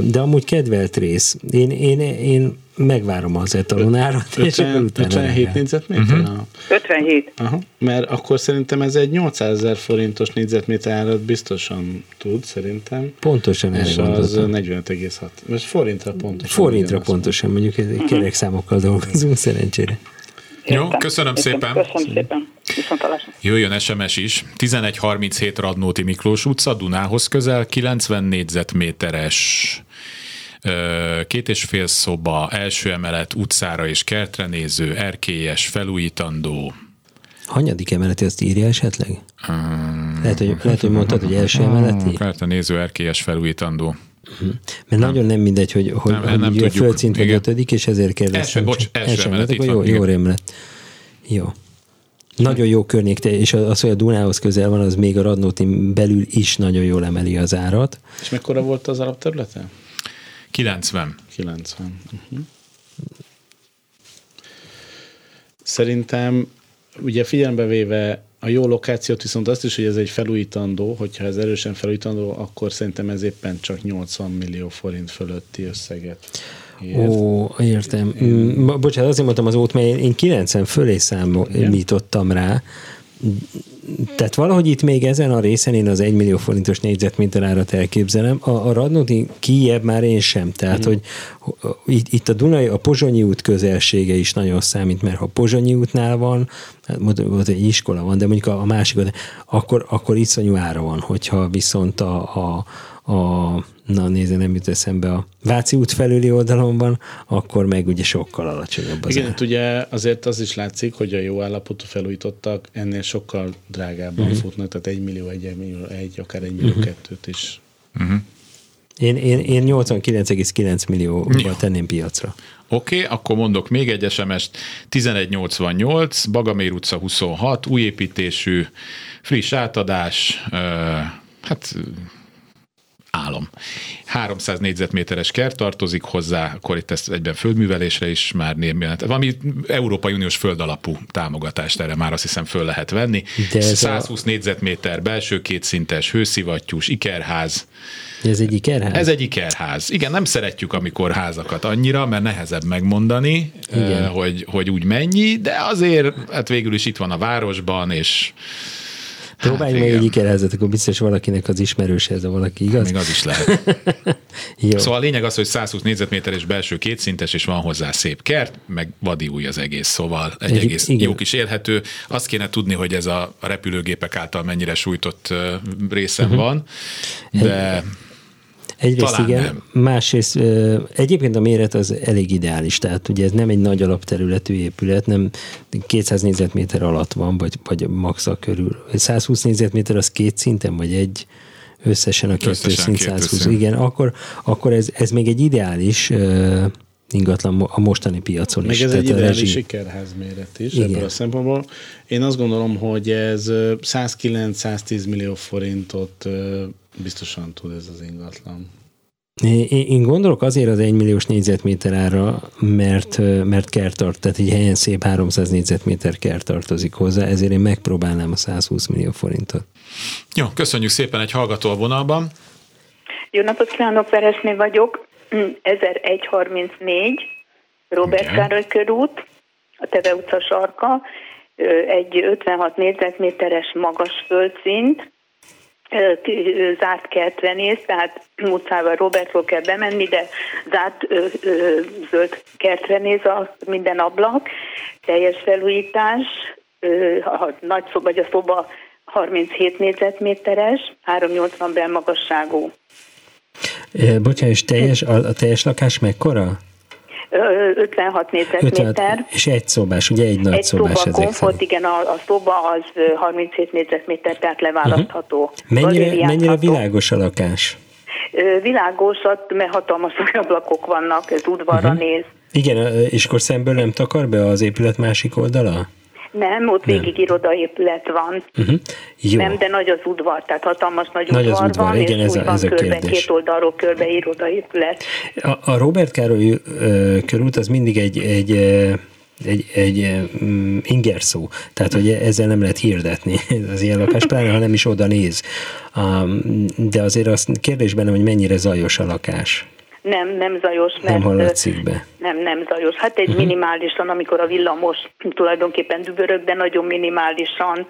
de amúgy kedvelt rész. Én, én, én megvárom az etalonárat, és akkor utána 57 négyzetméter? Uh-huh. 57. Aha. Mert akkor szerintem ez egy 800 ezer forintos négyzetméter árat biztosan tud, szerintem. Pontosan És az 45,6. Most forintra pontosan. Forintra pontosan, mondjuk kerek számokkal dolgozunk szerencsére. Jó, köszönöm szépen. Köszönöm szépen. Jöjjön SMS is. 1137 Radnóti Miklós utca, Dunához közel, 90 négyzetméteres két és fél szoba, első emelet, utcára és kertre néző, erkélyes, felújítandó. Hanyadik emeleti, azt írja esetleg? Um, lehet, hogy, lehet, hogy mondtad, hogy első emeleti? Kertre néző, erkélyes, felújítandó. Uh-huh. Mert nem. nagyon nem mindegy, hogy, hogy, nem, hogy nem tudjuk. földszint vagy ötödik, és ezért kérdeztem. Első, bocs, első, első emelet, emelet jó, jó emelet. Jó. Nagyon jó környék, és az, hogy a Dunához közel van, az még a Radnótin belül is nagyon jól emeli az árat. És mekkora volt az alapterülete? 90. 90. Uh-huh. Szerintem ugye figyelembe véve a jó lokációt, viszont azt is, hogy ez egy felújítandó, hogyha ez erősen felújítandó, akkor szerintem ez éppen csak 80 millió forint fölötti összeget. Ért. Ó, értem. Én... Bocsánat, azért mondtam az ót, mert én 90 fölé számítottam rá, tehát valahogy itt még ezen a részen én az 1 millió forintos négyzetméter árat elképzelem. A, a Radnóti kijebb már én sem. Tehát, mm. hogy itt, itt a Dunai, a Pozsonyi út közelsége is nagyon számít, mert ha Pozsonyi útnál van, hát ott egy iskola van, de mondjuk a, a másik, akkor, akkor iszonyú ára van, hogyha viszont a, a, a na nézze, nem jut eszembe a Váci út felüli oldalon van, akkor meg ugye sokkal alacsonyabb az Igen, ár. ugye azért az is látszik, hogy a jó állapotú felújítottak ennél sokkal drágábban uh-huh. futnak, tehát egy millió, egy, millió, egy akár egy millió uh-huh. kettőt is. Uh-huh. Én, én, én 89,9 millióval tenném piacra. Oké, okay, akkor mondok még egy SMS-t. 1188, Bagamér utca 26, új építésű, friss átadás, uh, hát álom. 300 négyzetméteres kert tartozik hozzá, akkor itt ezt egyben földművelésre is már némjelent. Valami Európai Uniós földalapú támogatást erre már azt hiszem föl lehet venni. De 120 a... négyzetméter belső kétszintes, hőszivattyús, ikerház. Ez egy ikerház? Ez egy ikerház. Igen, nem szeretjük, amikor házakat annyira, mert nehezebb megmondani, Igen. hogy, hogy úgy mennyi, de azért hát végül is itt van a városban, és Próbálj hát, meg egy ikerházat, akkor biztos valakinek az ismerőse ez a valaki, igaz? Még az is lehet. Jó. Szóval a lényeg az, hogy 120 négyzetméteres belső kétszintes, és van hozzá szép kert, meg vadi új az egész, szóval egy, egy egész igen. jó kis élhető. Azt kéne tudni, hogy ez a repülőgépek által mennyire sújtott részem uh-huh. van, de... Egy Egyrészt Talán igen, nem. másrészt egyébként a méret az elég ideális, tehát ugye ez nem egy nagy alapterületű épület, nem 200 négyzetméter alatt van, vagy, vagy maxa körül. 120 négyzetméter az két szinten, vagy egy összesen a kettő szint 120. Igen, akkor, akkor ez, ez még egy ideális ingatlan a mostani piacon Meg is. ez egy ideális rezsi... sikerház méret is Igen. ebből a szempontból. Én azt gondolom, hogy ez 109-110 millió forintot biztosan tud ez az ingatlan. Én gondolok azért az 1 milliós négyzetméter ára, mert, mert kert tart, tehát egy helyen szép 300 négyzetméter kert tartozik hozzá, ezért én megpróbálnám a 120 millió forintot. Jó, köszönjük szépen egy hallgató a vonalban. Jó napot kívánok, Veresné vagyok, 1134, Robert Igen. Károly körút, a Teve utca sarka, egy 56 négyzetméteres magas földszint, zárt kertre néz, tehát utcával Robertról kell bemenni, de zárt ö, ö, zöld kertre néz a minden ablak, teljes felújítás, ö, a nagy szoba, vagy a szoba 37 négyzetméteres, 380 belmagasságú. Bocsánat, és teljes, a, a teljes lakás mekkora? 56 négyzetméter. és egy szobás, ugye egy nagy egy szobás szoba, komfort, igen, a, a szoba az 37 négyzetméter, tehát leválasztható. Uh-huh. Mennyire, mennyire világos a lakás? Világos, mert hatalmas ablakok vannak, ez udvarra uh-huh. néz. Igen, és akkor szemből nem takar be az épület másik oldala? Nem, ott nem. végig irodaépület van. Uh-huh. Jó. Nem, de nagy az udvar, tehát hatalmas nagy, nagy udvar, udvar van, igen, és ez a, ez a körbe, kérdés. két oldalról körbe irodaépület. A, a Robert Károly uh, körút az mindig egy, egy uh, egy, egy um, ingerszó, tehát hogy ezzel nem lehet hirdetni az ilyen lakás, pláne ha nem is oda néz. Um, de azért az kérdés bennem, hogy mennyire zajos a lakás. Nem, nem zajos, mert... Nem hallatszik be. Nem, nem zajos. Hát egy uh-huh. minimálisan, amikor a villamos tulajdonképpen dübörög, de nagyon minimálisan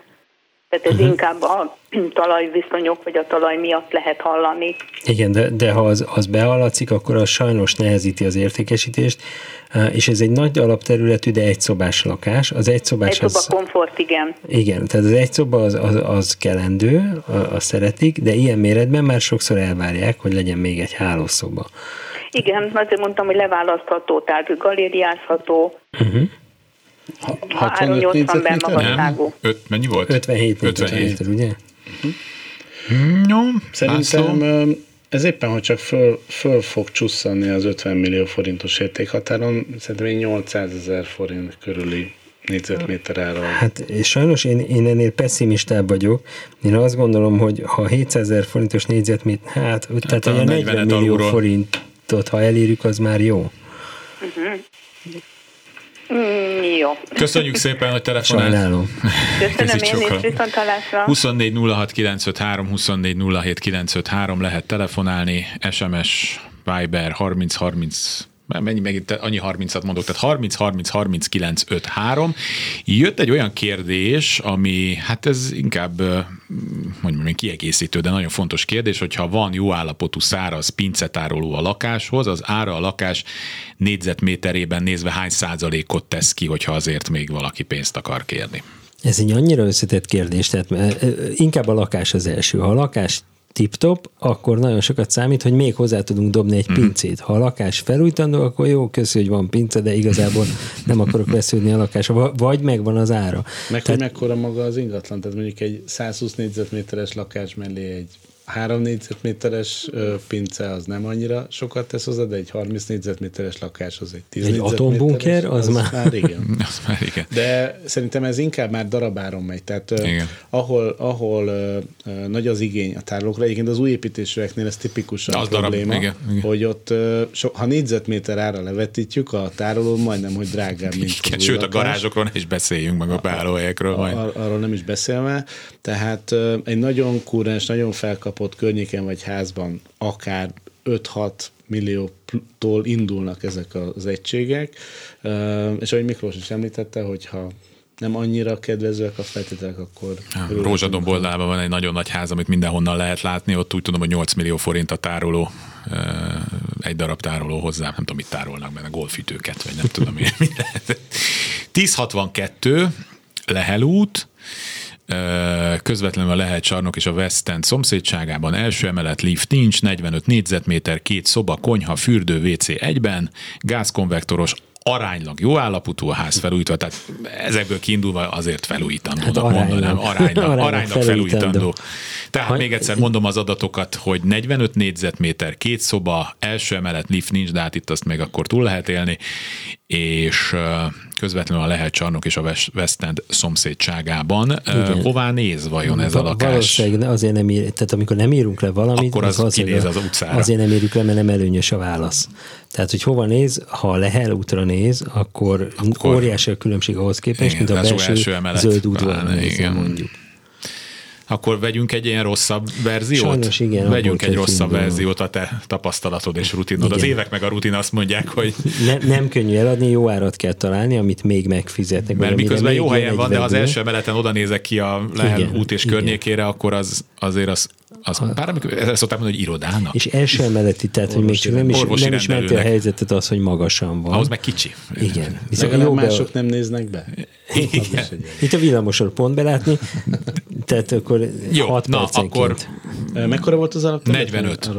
tehát ez uh-huh. inkább a talajviszonyok vagy a talaj miatt lehet hallani. Igen, de, de ha az, az behallatszik, akkor az sajnos nehezíti az értékesítést, és ez egy nagy alapterületű, de egy szobás lakás. Az egy szobás egy szoba az, komfort, igen. Igen, tehát az egy szoba az, az, az kelendő, azt szeretik, de ilyen méretben már sokszor elvárják, hogy legyen még egy hálószoba. Igen, azért mondtam, hogy leválasztható, tehát galériázható. Uh-huh. 65 négyzetméter? Nem, öt, mennyi volt? 57 57, ugye? Jó, Szerintem ez éppen, hogy csak föl, föl fog csusszanni az 50 millió forintos értékhatáron, szerintem egy 800 ezer forint körüli négyzetméter ára. Hát és sajnos én, én ennél pessimistább vagyok. Én azt gondolom, hogy ha 700 ezer forintos négyzetméter, hát, hát tehát olyan 40 millió alulról. Forintot, ha elérjük, az már jó. Uh-huh. Mm, jó. Köszönjük szépen, hogy telefonál. Sajnálom. Köszönöm én is, viszontalásra. 24 06 953, 24 07 953 lehet telefonálni, SMS, Viber 30 30 mennyi megint, annyi 30-at mondok, tehát 30, 30, 39, 5, 3. Jött egy olyan kérdés, ami, hát ez inkább, mondjuk kiegészítő, de nagyon fontos kérdés, hogyha van jó állapotú száraz pincetároló a lakáshoz, az ára a lakás négyzetméterében nézve hány százalékot tesz ki, hogyha azért még valaki pénzt akar kérni? Ez egy annyira összetett kérdés, tehát inkább a lakás az első. Ha a lakás tip-top, akkor nagyon sokat számít, hogy még hozzá tudunk dobni egy mm. pincét. Ha a lakás felújítandó, akkor jó, köszi, hogy van pince, de igazából nem akarok vesződni a lakásra, vagy megvan az ára. Meg Tehát, hogy mekkora maga az ingatlan, tehát mondjuk egy 120 négyzetméteres lakás mellé egy három négyzetméteres pince az nem annyira sokat tesz hozzá, de egy 30 négyzetméteres lakás az egy 10 Egy atombunker, az, az már... már igen. az már igen. De szerintem ez inkább már darabáron megy. Tehát igen. ahol, ahol uh, nagy az igény a tárolókra, egyébként az új építésűeknél ez tipikus a az probléma, darab, igen, igen. hogy ott uh, so, ha négyzetméter ára levetítjük, a tároló majdnem, hogy drágább, mint igen, Sőt, a garázsokról ne is beszéljünk, meg a beállóhelyekről. Ar- arról nem is beszélve. Tehát uh, egy nagyon kúrens, nagyon felkap kapott környéken vagy házban akár 5-6 milliótól indulnak ezek az egységek, és ahogy Miklós is említette, hogyha nem annyira kedvezőek a feltételek, akkor... Rózsadomboldalában van egy nagyon nagy ház, amit mindenhonnan lehet látni, ott úgy tudom, hogy 8 millió forint a tároló, egy darab tároló hozzá, nem tudom, mit tárolnak benne, golfütőket, vagy nem tudom, mi 1062 Lehel út, közvetlenül a Lehet csarnok és a West End szomszédságában első emelet lift nincs, 45 négyzetméter, két szoba, konyha, fürdő, WC egyben, gázkonvektoros aránylag jó állapotú a ház felújítva, tehát ezekből kiindulva azért felújítandónak hát mondanám, aránylag, aránylag, aránylag felújítandó. Tehát ha, még egyszer mondom az adatokat, hogy 45 négyzetméter, két szoba, első emelet lift nincs, de hát itt azt még akkor túl lehet élni, és közvetlenül a Lehet csarnok és a West End szomszédságában. Igen. Hová néz vajon ez a lakás? Valószínűleg azért nem ír, tehát amikor nem írunk le valamit, akkor az, az kinéz az utcára. Azért nem írjuk le, mert nem előnyös a válasz. Tehát, hogy hova néz, ha a Lehel útra néz, akkor, akkor óriási a különbség ahhoz képest, igen, mint a belső zöld udvar mondjuk akkor vegyünk egy ilyen rosszabb verziót? Sajnos igen. Vegyünk egy rosszabb verziót a te tapasztalatod és rutinod. Igen. Az évek meg a rutin azt mondják, hogy... Ne, nem könnyű eladni, jó árat kell találni, amit még megfizetnek. Mert miközben jó helyen van, de az első emeleten oda nézek ki a Lehel igen, út és igen. környékére, akkor az azért az az, bár amikor ezt szokták mondani, hogy irodának. És első emeleti, tehát hogy még csak nem is, nem is menti a helyzetet az, hogy magasan van. Ahhoz meg kicsi. Igen. Viszont jó mások be... nem néznek be. Igen. Itt a villamosor pont belátni, tehát akkor jó, 6 na, akkor Mekkora volt az alap? 45.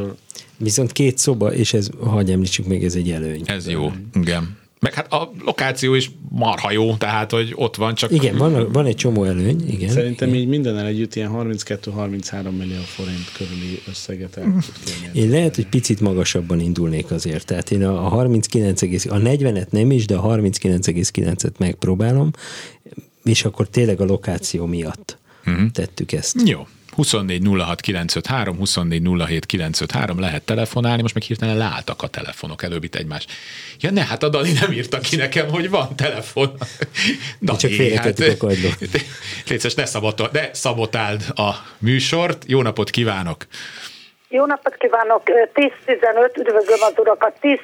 Viszont két szoba, és ez, hagyj említsük még, ez egy előny. Ez jó, igen. Meg hát a lokáció is marha jó, tehát, hogy ott van csak... Igen, van, van egy csomó előny, igen. Szerintem igen. így minden együtt ilyen 32-33 millió forint körüli összeget el Én lehet, hogy picit magasabban indulnék azért. Tehát én a 39, a 40-et nem is, de a 39,9-et megpróbálom, és akkor tényleg a lokáció miatt uh-huh. tettük ezt. Jó. 24 06 953, 24 07 953, lehet telefonálni, most meg hirtelen leálltak a telefonok, előbb itt egymás. Ja ne, hát a Dani nem írta ki nekem, hogy van telefon. Dani, csak hát, a. Létszes, ne szabotál, de szabotáld a műsort. Jó napot kívánok! Jó napot kívánok! 10-15, üdvözlöm az urakat, 10-15,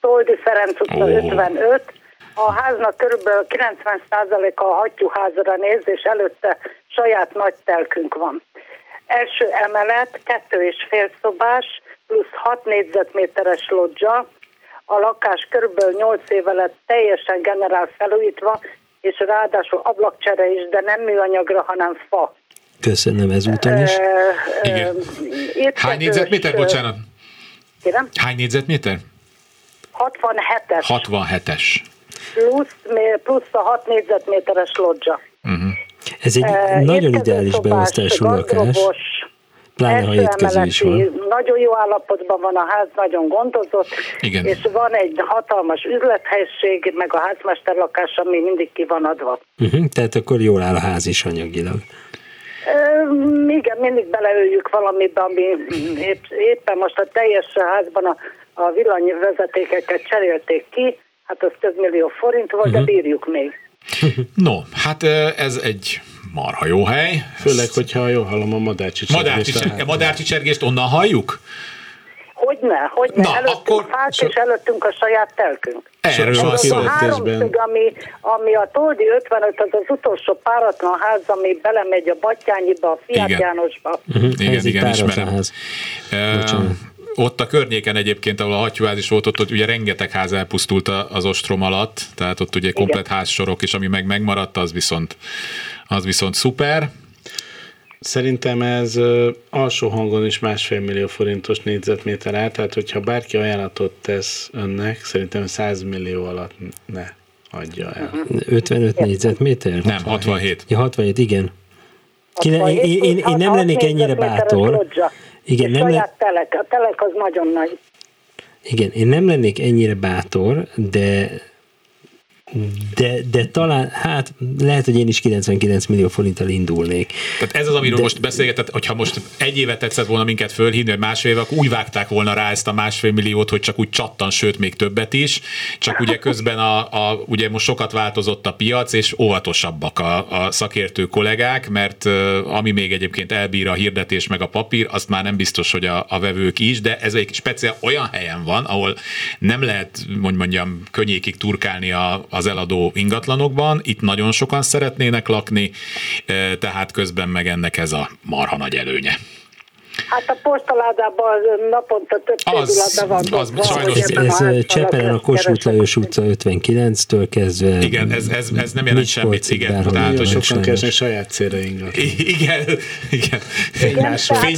Toldi Ferenc utca Ó. 55. A háznak körülbelül 90%-a a hattyúházra néz, és előtte saját nagy telkünk van. Első emelet, kettő és fél szobás, plusz 6 négyzetméteres lodzsa. A lakás körülbelül 8 éve lett teljesen generál felújítva, és ráadásul ablakcsere is, de nem műanyagra, hanem fa. Köszönöm ezúton is. Igen. Étkezős, Hány négyzetméter, bocsánat? Kérem? Hány négyzetméter? 67-es 67-es. Plusz, plusz a 6 négyzetméteres lodzsa. Ez egy Eh, nagyon ideális beosztású lakás, pláne ha étkező is van. Nagyon jó állapotban van a ház, nagyon gondozott, Igen. és van egy hatalmas üzlethelység, meg a házmester lakás, ami mindig ki van adva. Uh-huh, tehát akkor jól áll a ház is anyagilag. Ö, igen, mindig beleöljük valamibe, ami épp, éppen most a teljes házban a, a villanyvezetékeket cserélték ki, hát az több millió forint volt, Mhm. de bírjuk még. No, hát ez egy marha jó hely. Főleg, hogyha jól hallom a madárcsicsergést. Madárcsicser- a madárcsicsergést onnan halljuk? Hogyne, hogyne, Na, előttünk akkor- fák, és előttünk a saját telkünk. Erről van szó. A háromszög, ami, ami a Toldi 55, az az utolsó páratlan ház, ami belemegy a Battyányiba, a Fiat Igen. Jánosba. Igen, Ez egy igen, páratlan ismerem. ház. Bocsánat. Ott a környéken egyébként, ahol a hattyúház is volt, ott, ott ugye rengeteg ház elpusztult az ostrom alatt, tehát ott ugye komplet házsorok, és ami meg megmaradt, az viszont, az viszont szuper. Szerintem ez alsó hangon is másfél millió forintos négyzetméter ár, tehát hogyha bárki ajánlatot tesz önnek, szerintem 100 millió alatt ne adja el. 55 négyzetméter? Nem, 67. Ja, 67, igen. Kine, én, 67 én, én, én nem lennék ennyire bátor. Igen, nem le- saját telek. A telek az nagyon nagy. Igen, én nem lennék ennyire bátor, de de, de talán, hát lehet, hogy én is 99 millió forinttal indulnék. Tehát ez az, amiről De- most beszélgetett, hogyha most egy évet tetszett volna minket fölhívni, vagy másfél év, akkor úgy vágták volna rá ezt a másfél milliót, hogy csak úgy csattan, sőt még többet is. Csak ugye közben a, a ugye most sokat változott a piac, és óvatosabbak a, a szakértő kollégák, mert ami még egyébként elbír a hirdetés meg a papír, azt már nem biztos, hogy a, a vevők is, de ez egy speciál olyan helyen van, ahol nem lehet, mondjam, könnyékig turkálni a, az eladó ingatlanokban, itt nagyon sokan szeretnének lakni, eh, tehát közben meg ennek ez a marha nagy előnye. Hát a postaládában naponta több Az- van. az dobva, sajnos hogy Ez, a ez házban Csepelen a Kossuth. Lajos utca 59-től kezdve. Igen, ez, ez, ez nem jelent semmit, igen. Tehát, Nagyon hogy sokan keresnek saját célra ingatlan. I- igen, igen. Igen, Másfél-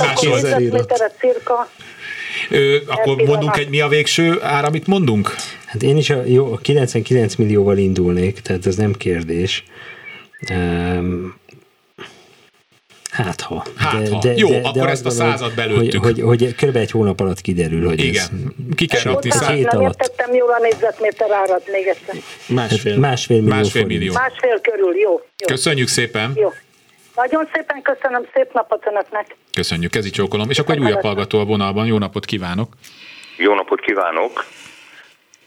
tehát Ö, akkor mondunk egy, mi a végső ár, amit mondunk? Hát én is a, jó, a 99 millióval indulnék, tehát ez nem kérdés. Um, hát ha. Hát ha. Jó, akkor azt ezt a gondolom, százat belőttük. Hogy, hogy, hogy kb. egy hónap alatt kiderül, hogy ez Igen. Ki kell rakni Bocsánat, szá- hét nem alatt. értettem jól a négyzetméter árat még egyszer. Másfél. másfél millió Másfél millió. Másfél körül, jó. jó. Köszönjük szépen. Jó. Nagyon szépen köszönöm, szép napot önöknek. Köszönjük, kezi csókolom. És akkor egy újabb hallgató a vonalban. Jó napot kívánok. Jó napot kívánok!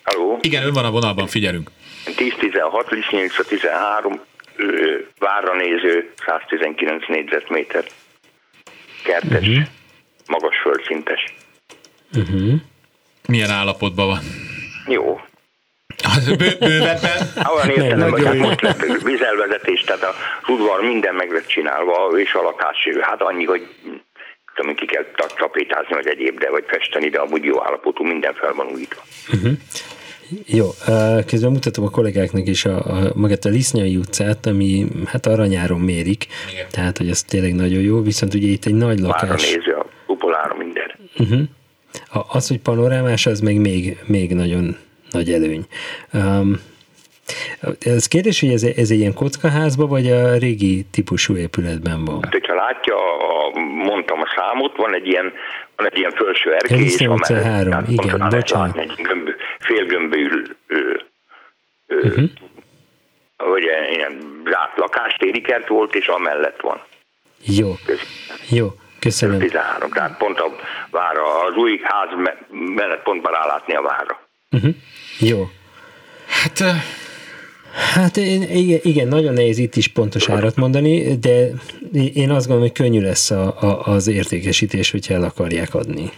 Halló, Igen, ön van a vonalban, figyelünk. 10-16, Lisnyélica 13, ö, várra néző 119 négyzetméter. Kertes, uh-huh. magas földszintes. Milyen állapotban van? Jó. Bő, bővebben? Olyan értelem, hogy hát jó. most lett vízelvezetés, tehát a udvar minden meg lett csinálva, és a lakás, hát annyi, hogy tudom, ki kell ta- tapétázni, vagy egyéb, de vagy festeni, de amúgy jó állapotú, minden fel van újítva. Jó, ö, közben mutatom a kollégáknak is a, a, magát a Lisznyai utcát, ami hát aranyáron mérik, Igen. tehát hogy az tényleg nagyon jó, viszont ugye itt egy nagy lakás. néző, a kupolára minden. Uh-huh. A, az, hogy panorámás, az meg még, még nagyon nagy előny. Um, ez kérdés, hogy ez, ez egy ilyen kockaházba, vagy a régi típusú épületben van? Hát, hogyha látja, a, mondtam a számot, van egy ilyen, van egy ilyen felső erkély, és amellett- három, tehát igen, bocsánat. Egy gömb, félgömbű, Uh-huh. hogy ilyen zárt lakás, téli kert volt, és amellett van. Jó. Jó. Köszönöm. 13, tehát pont a vára, az új ház mellett pont rálátni a vára. Uh-huh. Jó. Hát Hát igen, igen, nagyon nehéz itt is pontos árat mondani, de én azt gondolom, hogy könnyű lesz a, a, az értékesítés, hogyha el akarják adni.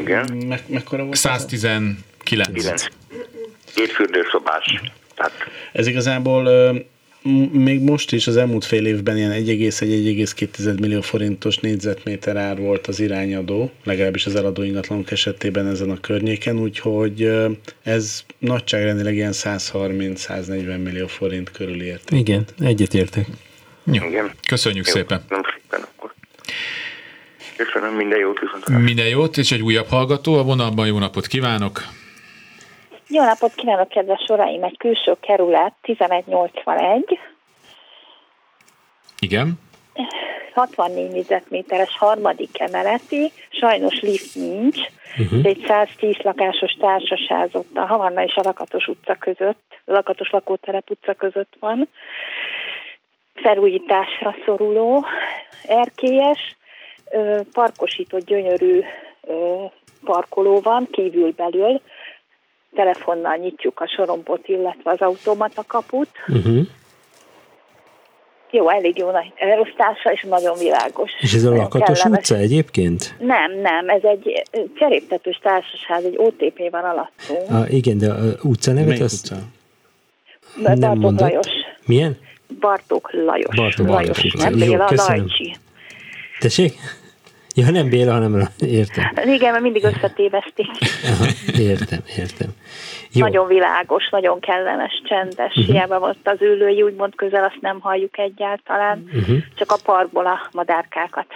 Igen. Me, mekkora volt? 119. Két fürdőszobás. Tehát... Ez igazából még most is az elmúlt fél évben ilyen 1,1-1,2 millió forintos négyzetméter ár volt az irányadó, legalábbis az eladó ingatlanok esetében ezen a környéken, úgyhogy ez nagyságrendileg ilyen 130-140 millió forint körül ért. Igen, egyetértek. Jó. Igen. Köszönjük Jó. szépen. Nem szépen akkor. Köszönöm, minden jót viszont. Minden jót, és egy újabb hallgató a vonalban. Jó napot kívánok! Jó napot kívánok, kedves soraim! Egy külső kerület, 1181. Igen. 64 négyzetméteres harmadik emeleti, sajnos lift nincs, uh-huh. egy 110 lakásos társasház ott a Havanna és a Lakatos utca között, Lakatos lakóterep utca között van, felújításra szoruló, erkélyes, parkosított gyönyörű parkoló van kívül-belül, telefonnal nyitjuk a sorompot, illetve az automata kaput. Uh-huh. Jó, elég jó nagy elosztása, és nagyon világos. És ez a Lakatos kellemes. utca egyébként? Nem, nem, ez egy cseréptetős társaság, egy OTP van alattunk. Ah, igen, de a utca nevet az... utca? Bartók Lajos. Milyen? Bartók Lajos. Bartók Lajos. Lajos. Nem Béla, Lajcsi. Tessék? Ja, nem Béla, hanem értem. Igen, mert mindig összetévesztik. Értem, értem. Jó. Nagyon világos, nagyon kellemes, csendes. Uh-huh. Hiába volt az ülői, úgymond közel, azt nem halljuk egyáltalán, uh-huh. csak a parkból a madárkákat.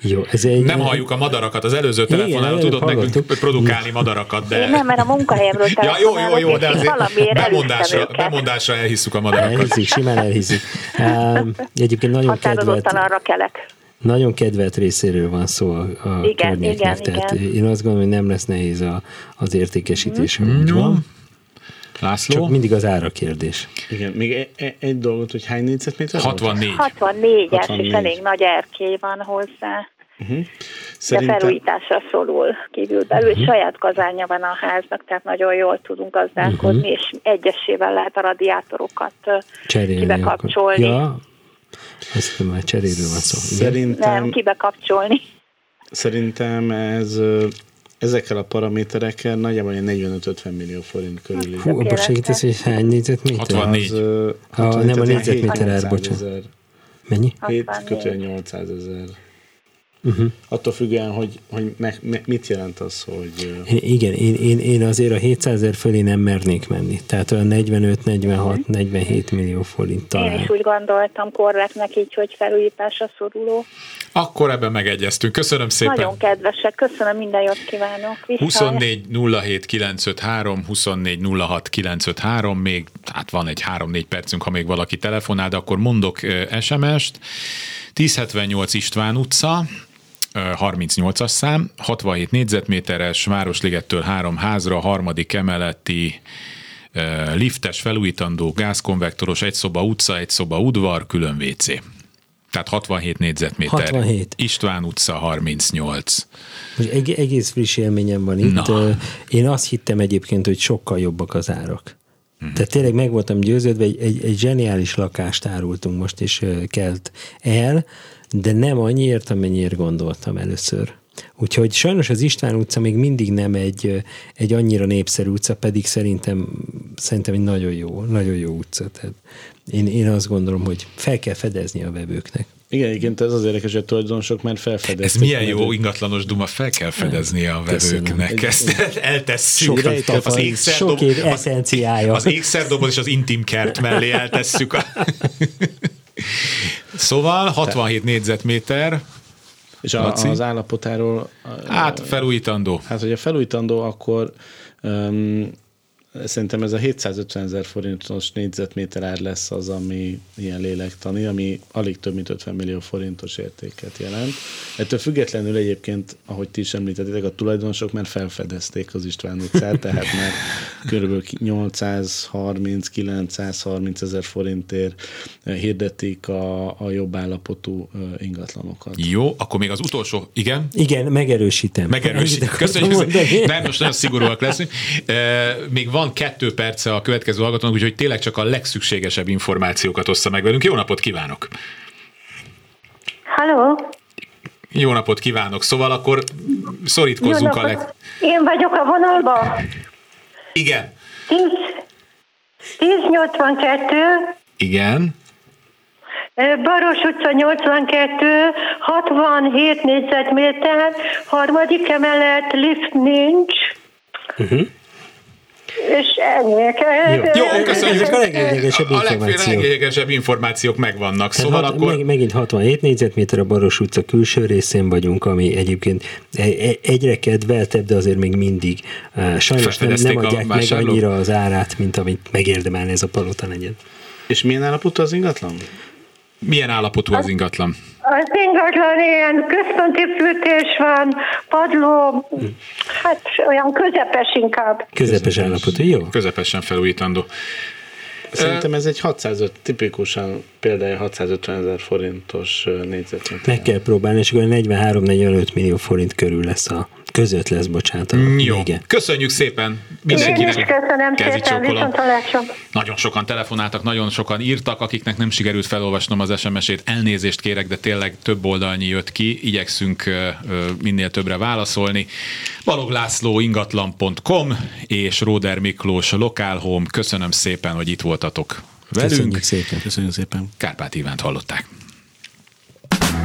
Jó, ez egy... Nem halljuk a madarakat. Az előző telefonáló tudott nekünk produkálni madarakat, de... Én nem, mert a munkahelyemről Ja, jó, jó, jó, de azért bemondásra, bemondásra elhisszük a madarakat. Elhisszük, simán elhisszük. Um, egyébként nagyon kedvelt... arra kelek. Nagyon kedvelt részéről van szó a, a igen, környéknek, igen, tehát igen. én azt gondolom, hogy nem lesz nehéz a, az értékesítés, mm. úgy van. László? Csak mindig az ára kérdés. Igen, még egy, e- egy dolgot, hogy hány négyzetméter? 64. 64-es, 64. és elég nagy erkély van hozzá. Uh-huh. Szerintem... De felújításra szorul kívül belül, uh-huh. saját kazánja van a háznak, tehát nagyon jól tudunk gazdálkodni, uh-huh. és egyesével lehet a radiátorokat Cserélni kibekapcsolni. Ja, azt már cseréről van szó. Szerintem... Nem, kibekapcsolni. Szerintem ez ezekkel a paraméterekkel nagyjából 45-50 millió forint körül. Hú, abban segítesz, hogy hány négyzetméter? 64. Az, a, nem a négyzetméter ár, bocsánat. Mennyi? 7 kötően 800 ezer. Uh-huh. Attól függően, hogy, hogy me, me, mit jelent az, hogy... Én, igen, én, én, én azért a 700 ezer fölé nem mernék menni. Tehát olyan 45, 46, 47 millió forint talán. Én is úgy gondoltam korrektnek így, hogy felújításra szoruló. Akkor ebben megegyeztünk. Köszönöm szépen. Nagyon kedvesek. Köszönöm, minden jót kívánok. Vissza. 24 07 953, 24 06 953, még hát van egy 3-4 percünk, ha még valaki telefonál, de akkor mondok SMS-t. 1078 István utca, 38-as szám, 67 négyzetméteres, Városligettől három házra, harmadik emeleti, liftes, felújítandó, gázkonvektoros, egy szoba utca, egy szoba udvar, külön WC. Tehát 67 négyzetméter. 67. István utca 38. Most egész friss élményem van itt. Na. Én azt hittem egyébként, hogy sokkal jobbak az árak. Uh-huh. Tehát tényleg meg voltam győződve, egy, egy, egy zseniális lakást árultunk most, és kelt el, de nem annyiért, amennyiért gondoltam először. Úgyhogy sajnos az István utca még mindig nem egy, egy annyira népszerű utca, pedig szerintem, szerintem egy nagyon jó, nagyon jó utca. Tehát én, én azt gondolom, hogy fel kell fedezni a vevőknek. Igen, igen, ez az érdekes, hogy a tulajdonosok már felfedezték. Ez milyen jó ingatlanos duma, fel kell fedezni a vevőknek. Ezt eltesszük. Sok, az, az ékszer sok év eszenciája. Az, ékszerdoboz és az intim kert mellé eltesszük. A Szóval 67 négyzetméter, és a, az állapotáról... Hát felújítandó. Hát, hogy a felújítandó, akkor um, szerintem ez a 750 ezer forintos négyzetméter ár lesz az, ami ilyen lélektani, ami alig több mint 50 millió forintos értéket jelent. Ettől függetlenül egyébként, ahogy ti is említettétek, a tulajdonosok már felfedezték az István utcát, tehát már kb. 830-930 ezer forintért hirdetik a, a jobb állapotú ingatlanokat. Jó, akkor még az utolsó, igen? Igen, megerősítem. Megerősítem. Köszönjük. Nem, most nagyon szigorúak leszünk. Még van kettő perce a következő hallgatónak, úgyhogy tényleg csak a legszükségesebb információkat ossza meg velünk. Jó napot kívánok! Halló! Jó napot kívánok! Szóval akkor szorítkozzunk a leg... Én vagyok a vonalban. Igen. 10, 1082. Igen. Baros utca 82, 67 négyzetméter, harmadik emelet, lift nincs. Uh-huh. És ennyiek. Jó, Jó köszönjük. A leglényegesebb információk. Információk megvannak. Szóval hat, akkor... Meg, megint 67 négyzetméter a Baros utca külső részén vagyunk, ami egyébként e- e- egyre kedveltebb, de azért még mindig sajnos nem, nem adják meg annyira az árát, mint amit megérdemelne ez a palota negyed. És milyen állapotú az ingatlan? Milyen állapotú az ingatlan? Az ingatlan ilyen központi fűtés van, padló, hát olyan közepes inkább. Közepes állapotú, jó? Közepesen felújítandó. Szerintem ez egy 605, tipikusan például 650 ezer forintos négyzetméter. Meg kell próbálni, és akkor 43-45 millió forint körül lesz a között lesz, bocsánat. Jó. Vége. Köszönjük szépen mindenkinek. Én is köszönöm szépen, Nagyon sokan telefonáltak, nagyon sokan írtak, akiknek nem sikerült felolvasnom az SMS-ét. Elnézést kérek, de tényleg több oldalnyi jött ki. Igyekszünk minél többre válaszolni. Balog László ingatlan.com és Róder Miklós Lokál Home. Köszönöm szépen, hogy itt voltatok velünk. Köszönjük szépen. Köszönjük szépen. Kárpát Ivánt hallották.